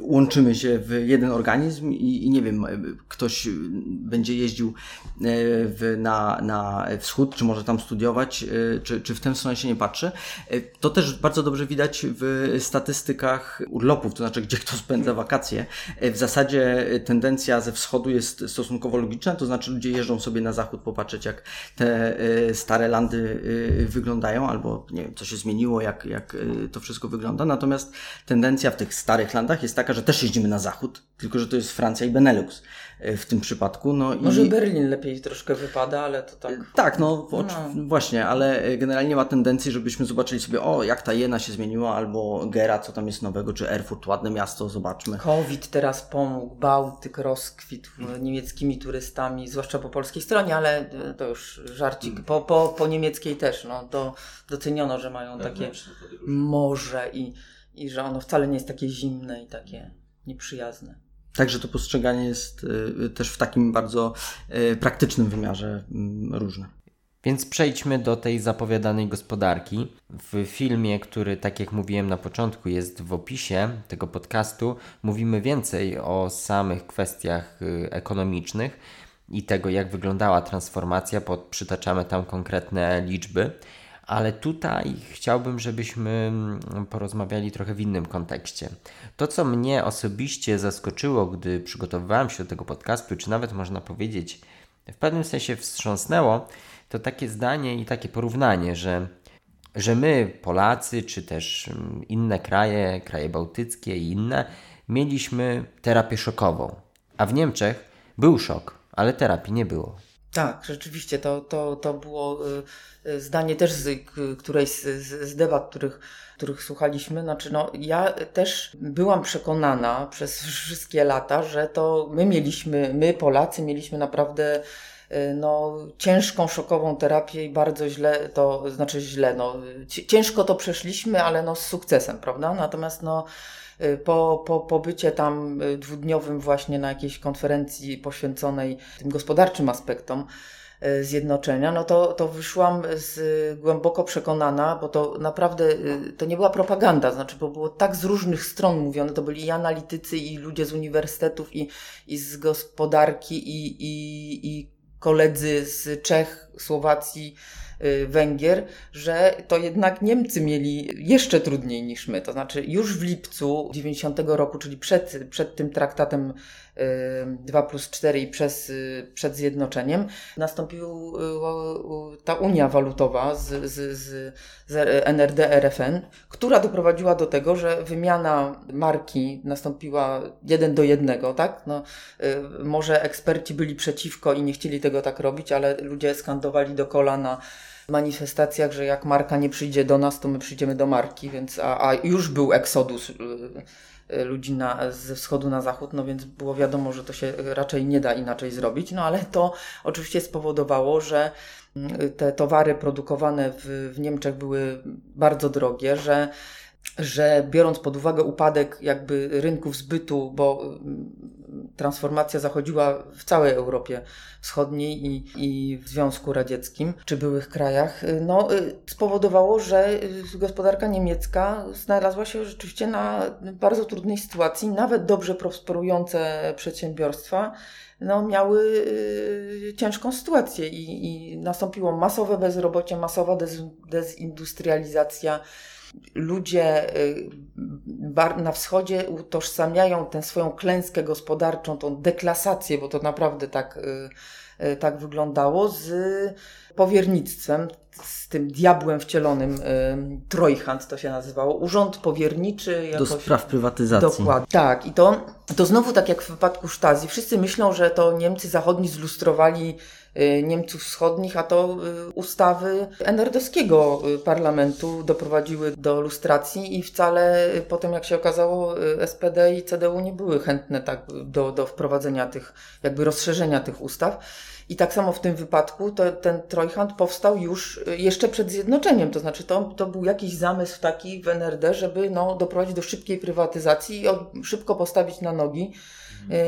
łączymy się w jeden organizm i, i nie wiem, ktoś będzie jeździł e, w, na, na wschód, czy może tam studiować, e, czy, czy w tę stronę się nie patrzy. E, to też bardzo dobrze widać w statystykach urlopów, to znaczy gdzie kto spędza wakacje. W zasadzie tendencja ze wschodu jest stosunkowo logiczna, to znaczy ludzie jeżdżą sobie na zachód popatrzeć, jak te stare landy wyglądają, albo nie wiem, co się zmieniło, jak, jak to wszystko wygląda. Natomiast tendencja w tych starych landach jest taka, że też jeździmy na zachód, tylko że to jest Francja i Benelux e, w tym przypadku. No Może i... Berlin lepiej troszkę wypada, ale to tak. Tak, no, no, właśnie, ale e, generalnie ma tendencję, żebyśmy zobaczyli sobie, o, jak ta Jena się zmieniła, albo Gera, co tam jest nowego, czy Erfurt, ładne miasto, zobaczmy. COVID teraz pomógł, Bałtyk rozkwitł niemieckimi turystami, zwłaszcza po polskiej stronie, ale e, to już żarcik. Po, po, po niemieckiej też, no, to doceniono, że mają takie morze i i że ono wcale nie jest takie zimne i takie nieprzyjazne. Także to postrzeganie jest y, też w takim bardzo y, praktycznym wymiarze mm, różne. Więc przejdźmy do tej zapowiadanej gospodarki. W filmie, który, tak jak mówiłem na początku, jest w opisie tego podcastu, mówimy więcej o samych kwestiach y, ekonomicznych i tego, jak wyglądała transformacja, bo przytaczamy tam konkretne liczby ale tutaj chciałbym, żebyśmy mm, porozmawiali trochę w innym kontekście. To, co mnie osobiście zaskoczyło, gdy przygotowywałem się do tego podcastu, czy nawet można powiedzieć, w pewnym sensie wstrząsnęło, to takie zdanie i takie porównanie, że, że my, Polacy, czy też mm, inne kraje, kraje bałtyckie i inne, mieliśmy terapię szokową. A w Niemczech był szok, ale terapii nie było. Tak, rzeczywiście to, to, to było y, y, zdanie też z którejś z, z debat, których, których słuchaliśmy. Znaczy, no, ja też byłam przekonana przez wszystkie lata, że to my mieliśmy, my Polacy mieliśmy naprawdę y, no, ciężką, szokową terapię i bardzo źle to, znaczy źle, no, ciężko to przeszliśmy, ale no z sukcesem, prawda? Natomiast no, Y, po, po pobycie tam y, dwudniowym właśnie na jakiejś konferencji poświęconej tym gospodarczym aspektom y, zjednoczenia, no to, to wyszłam z, głęboko przekonana, bo to naprawdę to nie była propaganda, znaczy, bo było tak z różnych stron mówione, to byli i analitycy, i ludzie z uniwersytetów, i, i z gospodarki, i, i, i koledzy z Czech, Słowacji, Węgier, że to jednak Niemcy mieli jeszcze trudniej niż my. To znaczy już w lipcu 90 roku, czyli przed, przed tym traktatem 2 y, plus 4 i przez, y, przed zjednoczeniem, nastąpiła ta unia walutowa z, z, z, z NRD, RFN, która doprowadziła do tego, że wymiana marki nastąpiła jeden do jednego, tak? No, może eksperci byli przeciwko i nie chcieli tego tak robić, ale ludzie skandowali do kolana manifestacjach, że jak marka nie przyjdzie do nas, to my przyjdziemy do marki, więc a, a już był eksodus y, y, ludzi na, ze wschodu na zachód, no więc było wiadomo, że to się raczej nie da inaczej zrobić, no ale to oczywiście spowodowało, że mm, te towary produkowane w, w Niemczech były bardzo drogie, że że biorąc pod uwagę upadek jakby rynków zbytu, bo transformacja zachodziła w całej Europie Wschodniej i, i w Związku Radzieckim czy byłych krajach, y, no, y, spowodowało, że y, gospodarka niemiecka znalazła się rzeczywiście na bardzo trudnej sytuacji. Nawet dobrze prosperujące przedsiębiorstwa no, miały ciężką sytuację i, i nastąpiło masowe bezrobocie, masowa dez, dezindustrializacja ludzie y, na wschodzie utożsamiają tę swoją klęskę gospodarczą, tą deklasację, bo to naprawdę tak, y, y, tak wyglądało, z powiernictwem, z tym diabłem wcielonym, Trojhand to się nazywało, urząd powierniczy. Jakoś, Do spraw prywatyzacji. Dokładnie. Tak, i to, to znowu tak jak w wypadku Sztazji, wszyscy myślą, że to Niemcy zachodni zlustrowali Niemców Wschodnich, a to y, ustawy NRD-owskiego y, parlamentu doprowadziły do lustracji i wcale potem, jak się okazało, SPD i CDU nie były chętne tak do, do wprowadzenia tych, jakby rozszerzenia tych ustaw. I tak samo w tym wypadku to, ten Trojhand powstał już jeszcze przed zjednoczeniem, to znaczy to, to był jakiś zamysł taki w NRD, żeby no, doprowadzić do szybkiej prywatyzacji i od, szybko postawić na nogi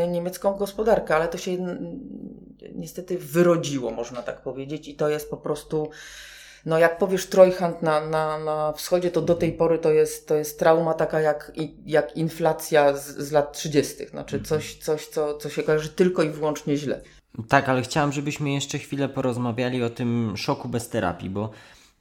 niemiecką gospodarkę, ale to się niestety wyrodziło, można tak powiedzieć, i to jest po prostu. No jak powiesz Trojhand na, na, na wschodzie, to do tej pory to jest, to jest trauma taka jak, jak inflacja z, z lat 30. Znaczy mhm. coś, coś co, co się kojarzy tylko i wyłącznie źle. Tak, ale chciałam, żebyśmy jeszcze chwilę porozmawiali o tym szoku bez terapii, bo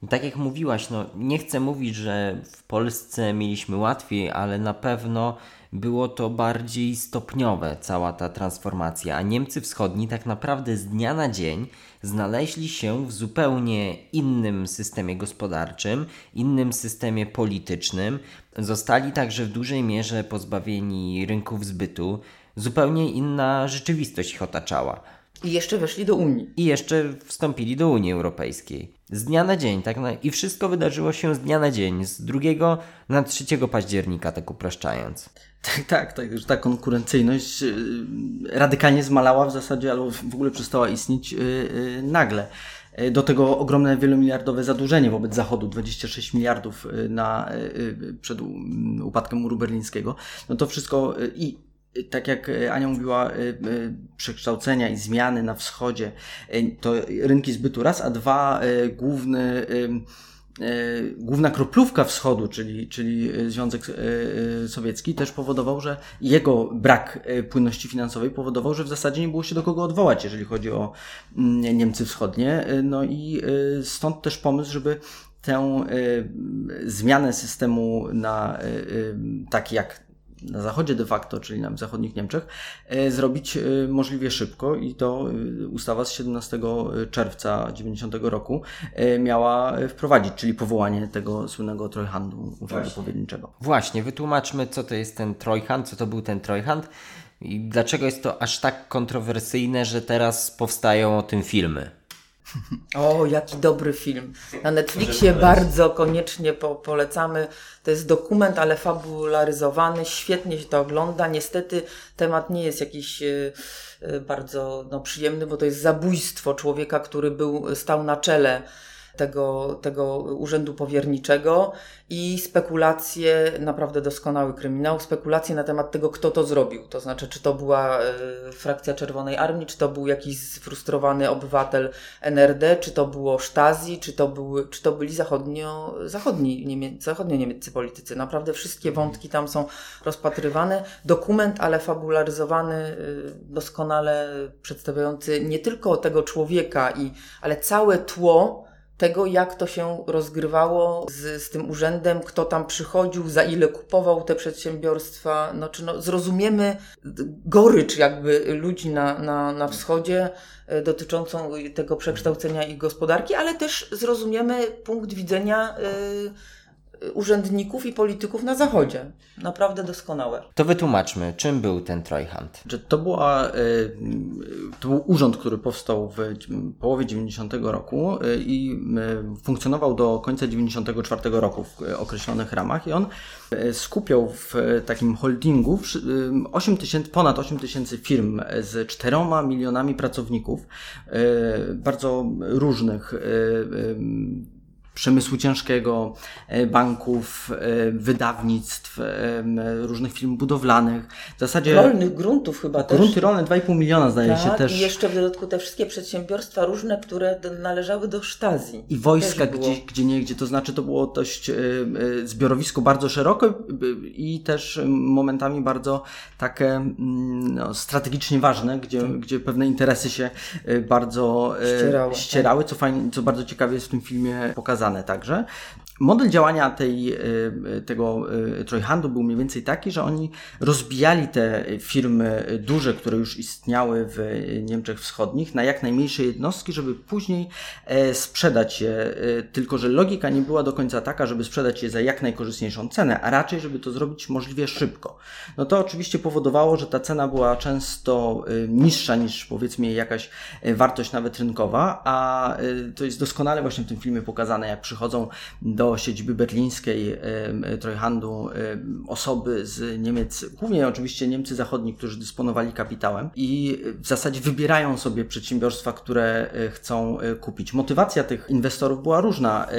tak jak mówiłaś, no nie chcę mówić, że w Polsce mieliśmy łatwiej, ale na pewno było to bardziej stopniowe, cała ta transformacja, a Niemcy Wschodni tak naprawdę z dnia na dzień znaleźli się w zupełnie innym systemie gospodarczym, innym systemie politycznym, zostali także w dużej mierze pozbawieni rynków zbytu, zupełnie inna rzeczywistość ich otaczała. I jeszcze weszli do Unii. I jeszcze wstąpili do Unii Europejskiej. Z dnia na dzień, tak? I wszystko wydarzyło się z dnia na dzień, z 2 na 3 października, tak upraszczając. Tak, tak, tak, że ta konkurencyjność y, radykalnie zmalała w zasadzie, albo w ogóle przestała istnieć y, y, nagle. Do tego ogromne wielomiliardowe zadłużenie wobec Zachodu, 26 miliardów na, przed upadkiem muru berlińskiego. No to wszystko i tak jak Ania mówiła, przekształcenia i zmiany na wschodzie, to rynki zbytu raz, a dwa główny E, główna kroplówka wschodu, czyli, czyli Związek e, Sowiecki, też powodował, że jego brak e, płynności finansowej powodował, że w zasadzie nie było się do kogo odwołać, jeżeli chodzi o mm, Niemcy Wschodnie. No i stąd też pomysł, żeby tę zmianę systemu na taki jak na zachodzie de facto, czyli na zachodnich Niemczech, e, zrobić e, możliwie szybko i to e, ustawa z 17 czerwca 90 roku miała wprowadzić, czyli powołanie tego słynnego trojhandu urzędu powierniczego. Właśnie, wytłumaczmy co to jest ten trojhand, co to był ten trojhand i dlaczego jest to aż tak kontrowersyjne, że teraz powstają o tym filmy. O, jaki dobry film. Na Netflixie bardzo koniecznie po, polecamy. To jest dokument, ale fabularyzowany. Świetnie się to ogląda. Niestety temat nie jest jakiś y, y, bardzo no, przyjemny, bo to jest zabójstwo człowieka, który był, stał na czele tego, tego urzędu powierniczego i spekulacje, naprawdę doskonały kryminał, spekulacje na temat tego, kto to zrobił. To znaczy, czy to była e, frakcja Czerwonej Armii, czy to był jakiś sfrustrowany obywatel NRD, czy to było Stasi, czy to, były, czy to byli zachodnio, zachodni, niemie, zachodnio-niemieccy politycy. Naprawdę wszystkie wątki tam są rozpatrywane. Dokument, ale fabularyzowany, e, doskonale przedstawiający nie tylko tego człowieka, i, ale całe tło, tego, jak to się rozgrywało z, z tym urzędem, kto tam przychodził, za ile kupował te przedsiębiorstwa. No, czy no, zrozumiemy gorycz jakby ludzi na, na, na wschodzie e, dotyczącą tego przekształcenia ich gospodarki, ale też zrozumiemy punkt widzenia. Yy, urzędników i polityków na Zachodzie. Naprawdę doskonałe. To wytłumaczmy, czym był ten Trojhand? To, była, e, to był urząd, który powstał w połowie 90 roku e, i e, funkcjonował do końca 94 roku w określonych ramach i on skupiał w takim holdingu 8 tysięcy, ponad 8 tysięcy firm z 4 milionami pracowników, bardzo różnych przemysłu ciężkiego, e, banków, e, wydawnictw, e, różnych firm budowlanych. W zasadzie. Rolnych gruntów chyba też. Grunty rolne 2,5 miliona zdaje tak, się też. I jeszcze w dodatku te wszystkie przedsiębiorstwa różne, które należały do Sztazji. I wojska gdzie, gdzie nie, gdzie to znaczy to było dość zbiorowisko bardzo szerokie i też momentami bardzo takie mm, no, strategicznie ważne, gdzie, tak. gdzie pewne interesy się bardzo ścierały, ścierały tak. co, fajnie, co bardzo ciekawie jest w tym filmie pokazane pokazane także. Model działania tej, tego Trojhandu był mniej więcej taki, że oni rozbijali te firmy duże, które już istniały w Niemczech Wschodnich, na jak najmniejsze jednostki, żeby później sprzedać je. Tylko, że logika nie była do końca taka, żeby sprzedać je za jak najkorzystniejszą cenę, a raczej, żeby to zrobić możliwie szybko. No to oczywiście powodowało, że ta cena była często niższa niż powiedzmy jakaś wartość nawet rynkowa, a to jest doskonale właśnie w tym filmie pokazane, jak przychodzą do siedziby berlińskiej Trojhandu osoby z Niemiec, głównie oczywiście Niemcy zachodni, którzy dysponowali kapitałem i w zasadzie wybierają sobie przedsiębiorstwa, które e, chcą e, kupić. Motywacja tych inwestorów była różna. E,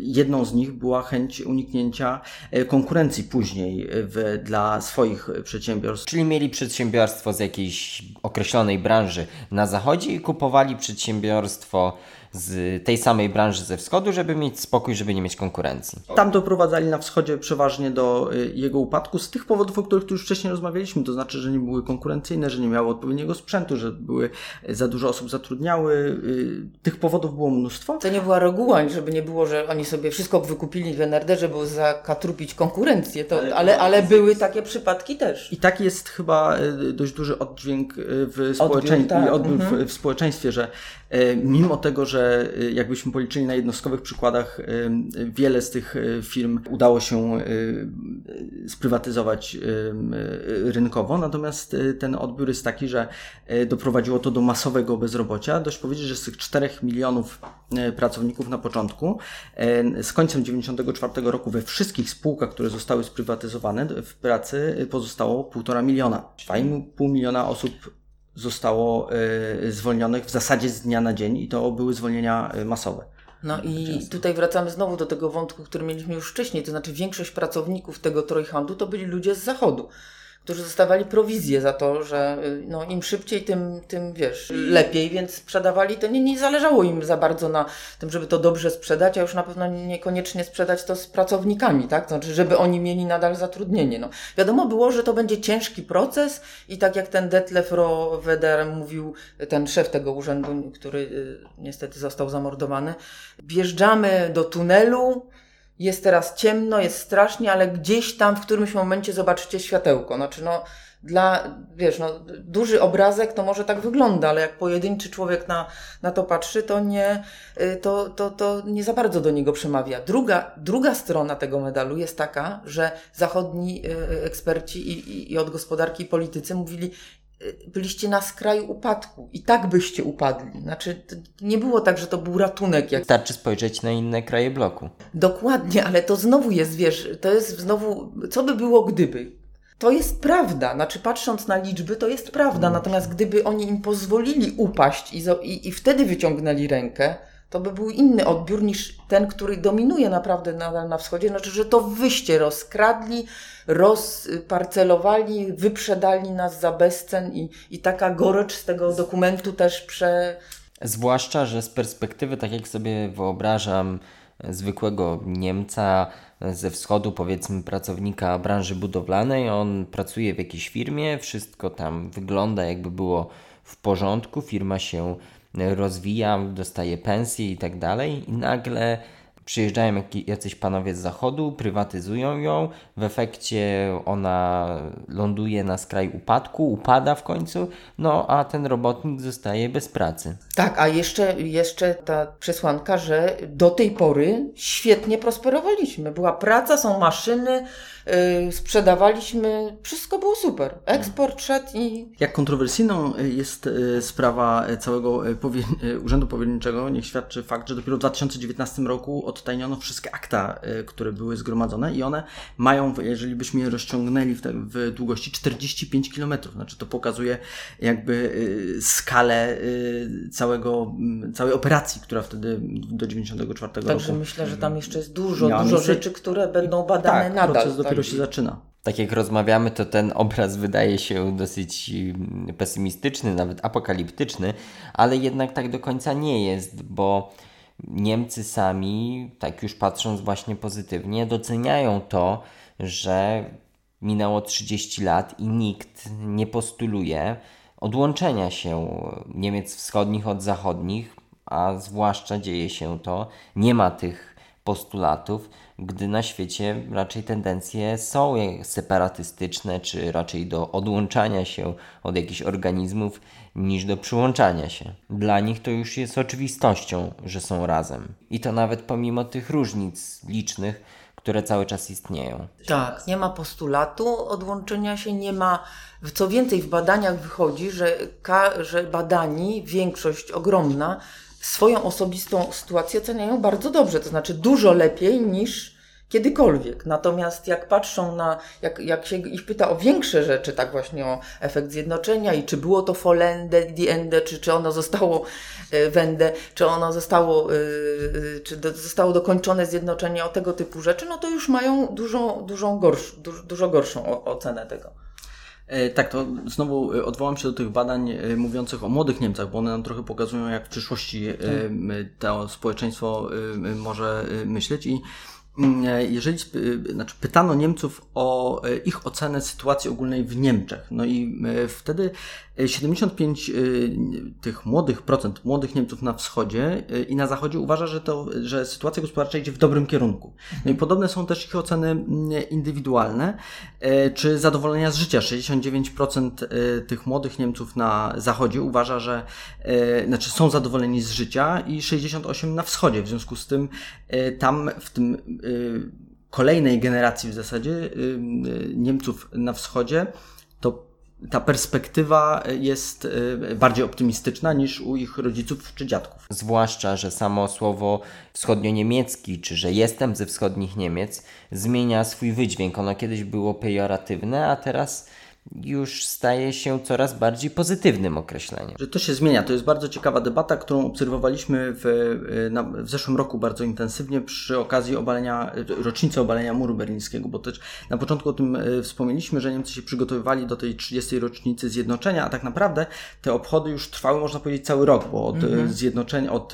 jedną z nich była chęć uniknięcia konkurencji później w, dla swoich przedsiębiorstw. Czyli mieli przedsiębiorstwo z jakiejś określonej branży na zachodzie i kupowali przedsiębiorstwo z tej samej branży ze wschodu, żeby mieć spokój, żeby nie mieć konkurencji. Tam doprowadzali na wschodzie przeważnie do y, jego upadku z tych powodów, o których tu już wcześniej rozmawialiśmy, to znaczy, że nie były konkurencyjne, że nie miały odpowiedniego sprzętu, że były y, za dużo osób zatrudniały. Y, tych powodów było mnóstwo. To nie była reguła, żeby nie było, że oni sobie wszystko wykupili w NRD, żeby zakatrupić konkurencję, to, ale, ale, ale były takie przypadki też. I tak jest chyba dość duży oddźwięk w, społeczeństwie, tak. odbiór mhm. w, w społeczeństwie, że mimo tego, że e, jakbyśmy policzyli na jednostkowych przykładach, e, wiele z tych firm udało się sprywatyzować rynkowo, natomiast ten odbiór jest taki, że doprowadziło to do masowego bezrobocia. Dość powiedzieć, że z tych 4 milionów pracowników na początku, z końcem 1994 roku we wszystkich spółkach, które zostały sprywatyzowane, w pracy pozostało 1,5 miliona. 2,5 miliona osób zostało y, zwolnionych w zasadzie z dnia na dzień i to były zwolnienia y, masowe. No i Często. tutaj wracamy znowu do tego wątku, który mieliśmy już wcześniej, to znaczy większość pracowników tego Trojhandu to byli ludzie z zachodu którzy dostawali prowizję za to, że y, no, im szybciej, tym, tym wiesz, lepiej, więc sprzedawali to. Nie, nie zależało im za bardzo na tym, żeby to dobrze sprzedać, a już na pewno niekoniecznie sprzedać to z pracownikami, tak? Znaczy, żeby oni mieli nadal zatrudnienie. No, wiadomo było, że to będzie ciężki proces i tak jak ten Detlef Rohrweder mówił, ten szef tego urzędu, który y, niestety został zamordowany, wjeżdżamy do tunelu, jest teraz ciemno, jest strasznie, ale gdzieś tam w którymś momencie zobaczycie światełko. Znaczy, no, dla, wiesz, no, duży obrazek to może tak wygląda, ale jak pojedynczy człowiek na, na to patrzy, to nie, y, to, to, to nie za bardzo do niego przemawia. Druga, druga strona tego medalu jest taka, że zachodni y, eksperci i, i, i od gospodarki i politycy mówili, byliście na skraju upadku i tak byście upadli. Znaczy, nie było tak, że to był ratunek. Jak... Wystarczy spojrzeć na inne kraje bloku. Dokładnie, ale to znowu jest, wiesz, to jest znowu, co by było gdyby? To jest prawda, znaczy patrząc na liczby, to jest prawda, natomiast gdyby oni im pozwolili upaść i, i, i wtedy wyciągnęli rękę, to by był inny odbiór niż ten, który dominuje naprawdę nadal na wschodzie. Znaczy, że to wyście rozkradli, rozparcelowali, wyprzedali nas za bezcen i, i taka gorycz z tego dokumentu też prze... Zwłaszcza, że z perspektywy, tak jak sobie wyobrażam, zwykłego Niemca ze wschodu, powiedzmy pracownika branży budowlanej, on pracuje w jakiejś firmie, wszystko tam wygląda jakby było w porządku, firma się rozwija, dostaje pensję i tak dalej. I nagle przyjeżdżają jacyś panowie z zachodu, prywatyzują ją, w efekcie ona ląduje na skraj upadku, upada w końcu, no a ten robotnik zostaje bez pracy. Tak, a jeszcze, jeszcze ta przesłanka, że do tej pory świetnie prosperowaliśmy. Była praca, są maszyny, yy, sprzedawaliśmy, wszystko było super. Eksport szedł i... Jak kontrowersyjną jest y, sprawa całego powie... Y, Urzędu Powierniczego, niech świadczy fakt, że dopiero w 2019 roku odtajniono wszystkie akta, które były zgromadzone i one mają, jeżeli byśmy je rozciągnęli w, te, w długości 45 km. Znaczy to pokazuje jakby skalę całego, całej operacji, która wtedy do 94 Także roku. Także myślę, że tam jeszcze jest dużo, dużo rzeczy, które będą badane tak, nadal. proces dopiero tak. się zaczyna. Tak jak rozmawiamy, to ten obraz wydaje się dosyć mm, pesymistyczny, nawet apokaliptyczny, ale jednak tak do końca nie jest, bo Niemcy sami, tak już patrząc właśnie pozytywnie, doceniają to, że minęło 30 lat i nikt nie postuluje odłączenia się Niemiec wschodnich od zachodnich, a zwłaszcza dzieje się to, nie ma tych postulatów, gdy na świecie raczej tendencje są separatystyczne, czy raczej do odłączania się od jakichś organizmów, niż do przyłączania się. Dla nich to już jest oczywistością, że są razem. I to nawet pomimo tych różnic licznych, które cały czas istnieją. Tak, nie ma postulatu odłączenia się, nie ma. Co więcej, w badaniach wychodzi, że, że badani, większość ogromna, swoją osobistą sytuację oceniają bardzo dobrze, to znaczy dużo lepiej niż kiedykolwiek. Natomiast jak patrzą na, jak, jak się ich pyta o większe rzeczy, tak właśnie o efekt zjednoczenia i czy było to folende, diende, czy, czy ono zostało e, wende, czy ono zostało, e, e, czy zostało dokończone zjednoczenie, o tego typu rzeczy, no to już mają dużo, dużą gorsz, dużo, dużo gorszą ocenę tego. Tak, to znowu odwołam się do tych badań mówiących o młodych Niemcach, bo one nam trochę pokazują, jak w przyszłości tak. to społeczeństwo może myśleć i jeżeli e, znaczy pytano Niemców o e, ich ocenę sytuacji ogólnej w Niemczech, no i wtedy 75 tych młodych procent młodych Niemców na wschodzie i na zachodzie uważa, że, to, że sytuacja gospodarcza idzie w dobrym kierunku. No i podobne są też ich oceny mm, indywidualne, czy zadowolenia z życia. 69% tych młodych Niemców na zachodzie uważa, że znaczy są zadowoleni z życia i 68% na wschodzie. W związku z tym tam w tym Y, kolejnej generacji w zasadzie y, y, Niemców na wschodzie, to ta perspektywa jest bardziej optymistyczna niż u ich rodziców czy dziadków. Zwłaszcza, że samo słowo wschodnio-niemiecki, czy że jestem ze wschodnich Niemiec, zmienia swój wydźwięk. Ono kiedyś było pejoratywne, a teraz już staje się coraz bardziej pozytywnym określeniem. Że to się zmienia. To jest bardzo ciekawa debata, którą obserwowaliśmy w, y, na, w zeszłym roku bardzo intensywnie przy okazji obalenia, rocznicy obalenia muru berlińskiego, bo też na początku o tym y, wspomnieliśmy, że Niemcy się przygotowywali do tej 30. rocznicy zjednoczenia, a tak naprawdę te obchody już trwały, można powiedzieć, cały rok, bo od -hmm. zjednoczenia, od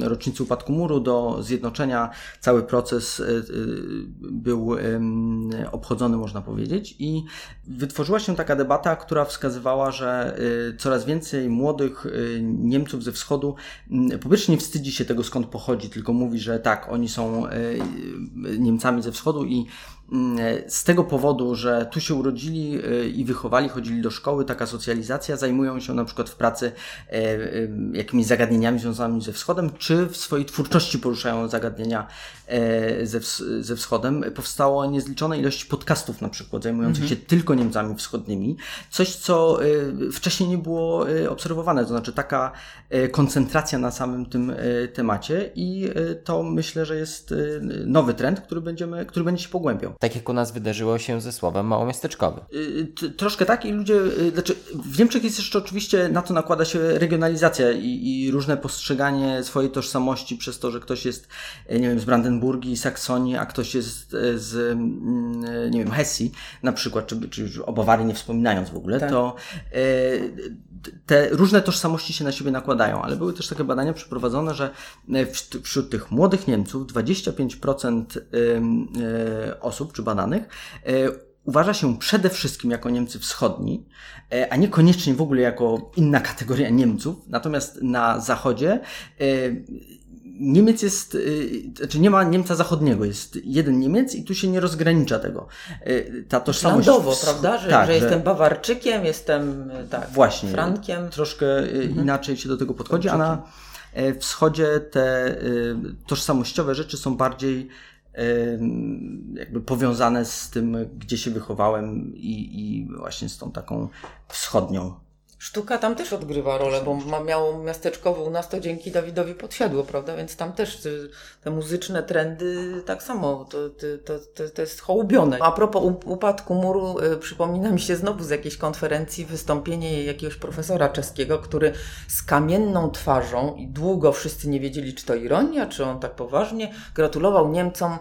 rocznicy upadku muru do zjednoczenia cały proces był obchodzony, można powiedzieć, i wytworzyła się taka debata, która wskazywała, że y, coraz więcej młodych y, Niemców ze wschodu mm, po pierwsze nie wstydzi się tego skąd pochodzi, tylko mówi, że tak, oni są y, Niemcami ze wschodu i z tego powodu, że tu się urodzili y, i wychowali, chodzili do szkoły, taka socjalizacja, zajmują się na przykład w pracy e, jakimiś zagadnieniami związanymi ze wschodem, czy w swojej twórczości poruszają zagadnienia e, ze, ze wschodem. Powstało niezliczone ilości podcastów na przykład, zajmujących mhm. się tylko Niemcami wschodnimi. Coś, co wcześniej nie było obserwowane, to znaczy taka koncentracja na samym tym temacie i to myślę, że jest nowy trend, który, będziemy, który będzie się pogłębiał. Tak jak u nas wydarzyło się ze słowem małomiasteczkowym. Y, troszkę tak i ludzie, y, znaczy w Niemczech jest jeszcze oczywiście na to nakłada się regionalizacja i, i różne postrzeganie swojej tożsamości przez to, że ktoś jest, y, nie wiem, z Brandenburgii, Saksonii, a ktoś jest z, mm, nie wiem, Hesji na przykład, czy, czy o Bawarii nie wspominając w ogóle, tak. to te różne tożsamości się na siebie nakładają, ale były też takie badania przeprowadzone, że wśród tych młodych Niemców 25% osób czy badanych, e, uważa się przede wszystkim jako Niemcy wschodni, e, a niekoniecznie w ogóle jako inna kategoria Niemców. Natomiast na zachodzie e, Niemiec jest, znaczy nie ma Niemca zachodniego, jest jeden Niemiec i tu się nie rozgranicza tego. Ta tożsamość. Landowo, prawda? Że, tak, że, że jestem Bawarczykiem, jestem tak, właśnie, Frankiem. Troszkę mhm. inaczej się do tego podchodzi, a na wschodzie te tożsamościowe rzeczy są bardziej jakby powiązane z tym, gdzie się wychowałem i, i właśnie z tą taką wschodnią Sztuka tam też odgrywa rolę, bo ma, miało miasteczkowo u nas to dzięki Dawidowi podsiadło, prawda? Więc tam też te muzyczne trendy tak samo, to, to, to, to jest hołubione. A propos upadku muru, y, przypomina mi się znowu z jakiejś konferencji wystąpienie jakiegoś profesora czeskiego, który z kamienną twarzą i długo wszyscy nie wiedzieli, czy to ironia, czy on tak poważnie, gratulował Niemcom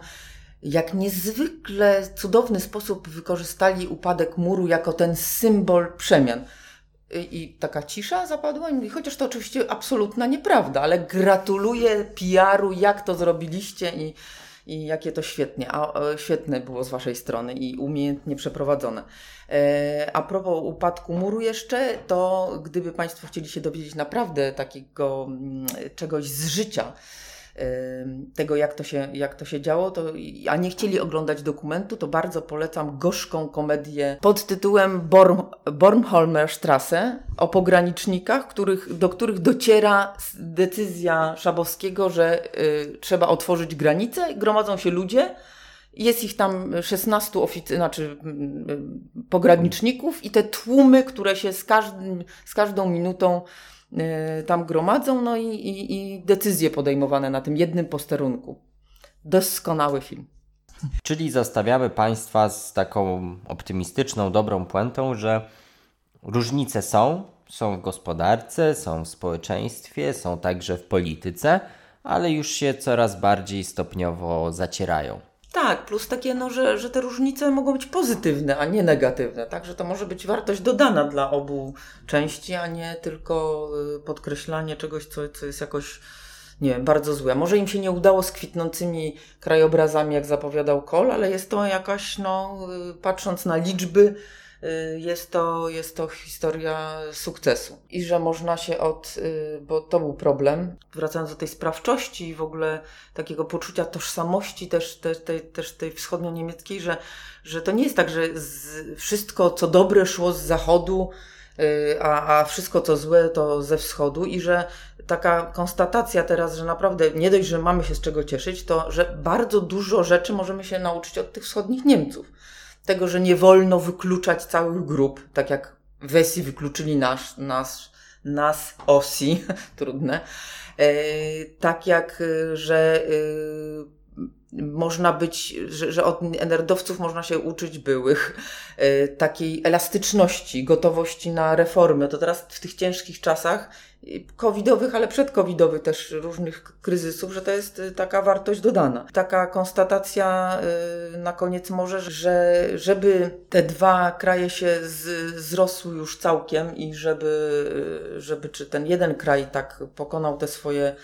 jak niezwykle cudowny sposób wykorzystali upadek muru jako ten symbol przemian. I taka cisza zapadła, i chociaż to oczywiście absolutna nieprawda, ale gratuluję PR-u, jak to zrobiliście i, i jakie to świetnie, a, świetne było z Waszej strony i umiejętnie przeprowadzone. E, a propos upadku muru jeszcze, to gdyby Państwo chcieli się dowiedzieć naprawdę takiego mm, czegoś z życia, tego, jak to, się, jak to się działo, to, a nie chcieli oglądać dokumentu, to bardzo polecam gorzką komedię pod tytułem Born, Bornholmer Strasse o pogranicznikach, których, do których dociera decyzja Szabowskiego, że y, trzeba otworzyć granice, gromadzą się ludzie, jest ich tam 16 ofic- znaczy pograniczników i te tłumy, które się z, każdym, z każdą minutą tam gromadzą, no i, i, i decyzje podejmowane na tym jednym posterunku. Doskonały film. Czyli zostawiamy Państwa z taką optymistyczną, dobrą puentą, że różnice są, są w gospodarce, są w społeczeństwie, są także w polityce, ale już się coraz bardziej stopniowo zacierają. Tak, plus takie, no, że, że te różnice mogą być pozytywne, a nie negatywne, tak? Że to może być wartość dodana dla obu części, a nie tylko y, podkreślanie czegoś, co, co jest jakoś, nie wiem, bardzo złe. Może im się nie udało z kwitnącymi krajobrazami, jak zapowiadał Kol, ale jest to jakaś, no, y, patrząc na liczby, jest to, jest to historia sukcesu. I że można się od, y, bo to był problem, wracając do tej sprawczości i w ogóle takiego poczucia tożsamości też, też, tej, też tej wschodnio-niemieckiej, że, że to nie jest tak, że wszystko co dobre szło z zachodu, y, a, a wszystko co złe to ze wschodu i że taka konstatacja teraz, że naprawdę nie dość, że mamy się z czego cieszyć, to że bardzo dużo rzeczy możemy się nauczyć od tych wschodnich Niemców tego, że nie wolno wykluczać całych grup, tak jak Wesi wykluczyli nas, nas, nas Osi, trudne, e, tak jak, e, że e, można być, że, że od nerdowców można się uczyć byłych, takiej elastyczności, gotowości na reformy. To teraz w tych ciężkich czasach covidowych, ale przedcovidowych też różnych kryzysów, że to jest y, taka wartość dodana. Taka konstatacja y, na koniec może, że żeby te dwa kraje się zrosły już całkiem i żeby, y, żeby czy ten jeden kraj tak pokonał te swoje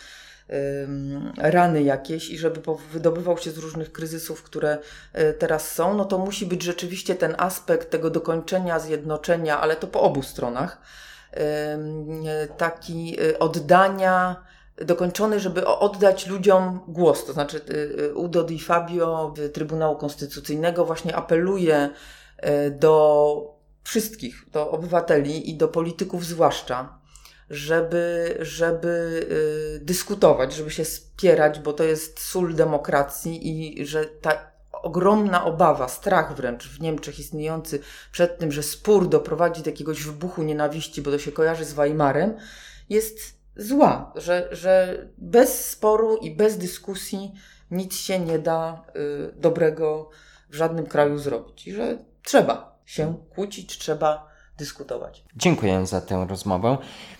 rany jakieś i żeby wydobywał się z różnych kryzysów, które teraz są, no to musi być rzeczywiście ten aspekt tego dokończenia, zjednoczenia, ale to po obu stronach taki y, oddania dokończony, żeby oddać ludziom głos. To znaczy y, y, Udo Di Fabio Trybunału Konstytucyjnego właśnie apeluje do wszystkich, do obywateli i do polityków zwłaszcza, żeby, żeby dyskutować, żeby się spierać, bo to jest sól demokracji i że ta ogromna obawa, strach wręcz w Niemczech istniejący przed tym, że spór doprowadzi do jakiegoś wybuchu nienawiści, bo to się kojarzy z Weimarem, jest zła, że, że bez sporu i bez dyskusji nic się nie da y, dobrego w żadnym kraju zrobić. I że trzeba się kłócić, trzeba dyskutować. Dziękuję za tę rozmowę.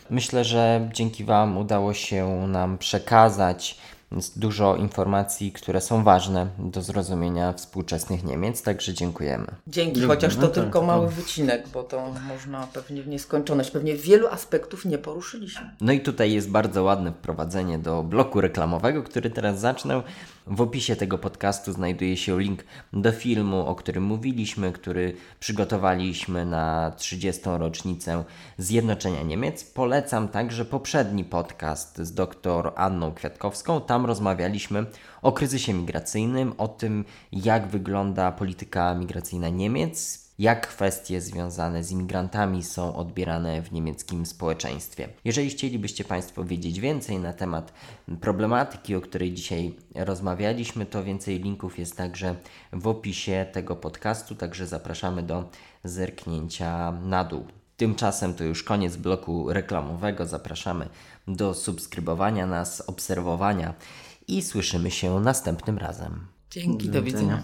Myślę, że dzięki Wam udało się nam przekazać jest dużo informacji, które są ważne do zrozumienia współczesnych Niemiec, także dziękujemy. Dzięki, chociaż to no, tylko tak, mały wycinek, bo to można pewnie w nieskończoność. Pewnie wielu aspektów nie poruszyliśmy. No i tutaj jest bardzo ładne wprowadzenie do bloku reklamowego, który teraz zacznę. W opisie tego podcastu znajduje się link do filmu, o którym mówiliśmy, który przygotowaliśmy na 30. rocznicę Zjednoczenia Niemiec. Polecam także poprzedni podcast z dr Anną Kwiatkowską. Tam rozmawialiśmy o kryzysie migracyjnym, o tym, jak wygląda polityka migracyjna Niemiec jak kwestie związane z imigrantami są odbierane w niemieckim społeczeństwie. Jeżeli chcielibyście Państwo wiedzieć więcej na temat problematyki, o której dzisiaj rozmawialiśmy, to więcej linków jest także w opisie tego podcastu, także zapraszamy do zerknięcia na dół. Tymczasem to już koniec bloku reklamowego. Zapraszamy do subskrybowania nas, obserwowania i słyszymy się następnym razem. Dzięki, do widzenia.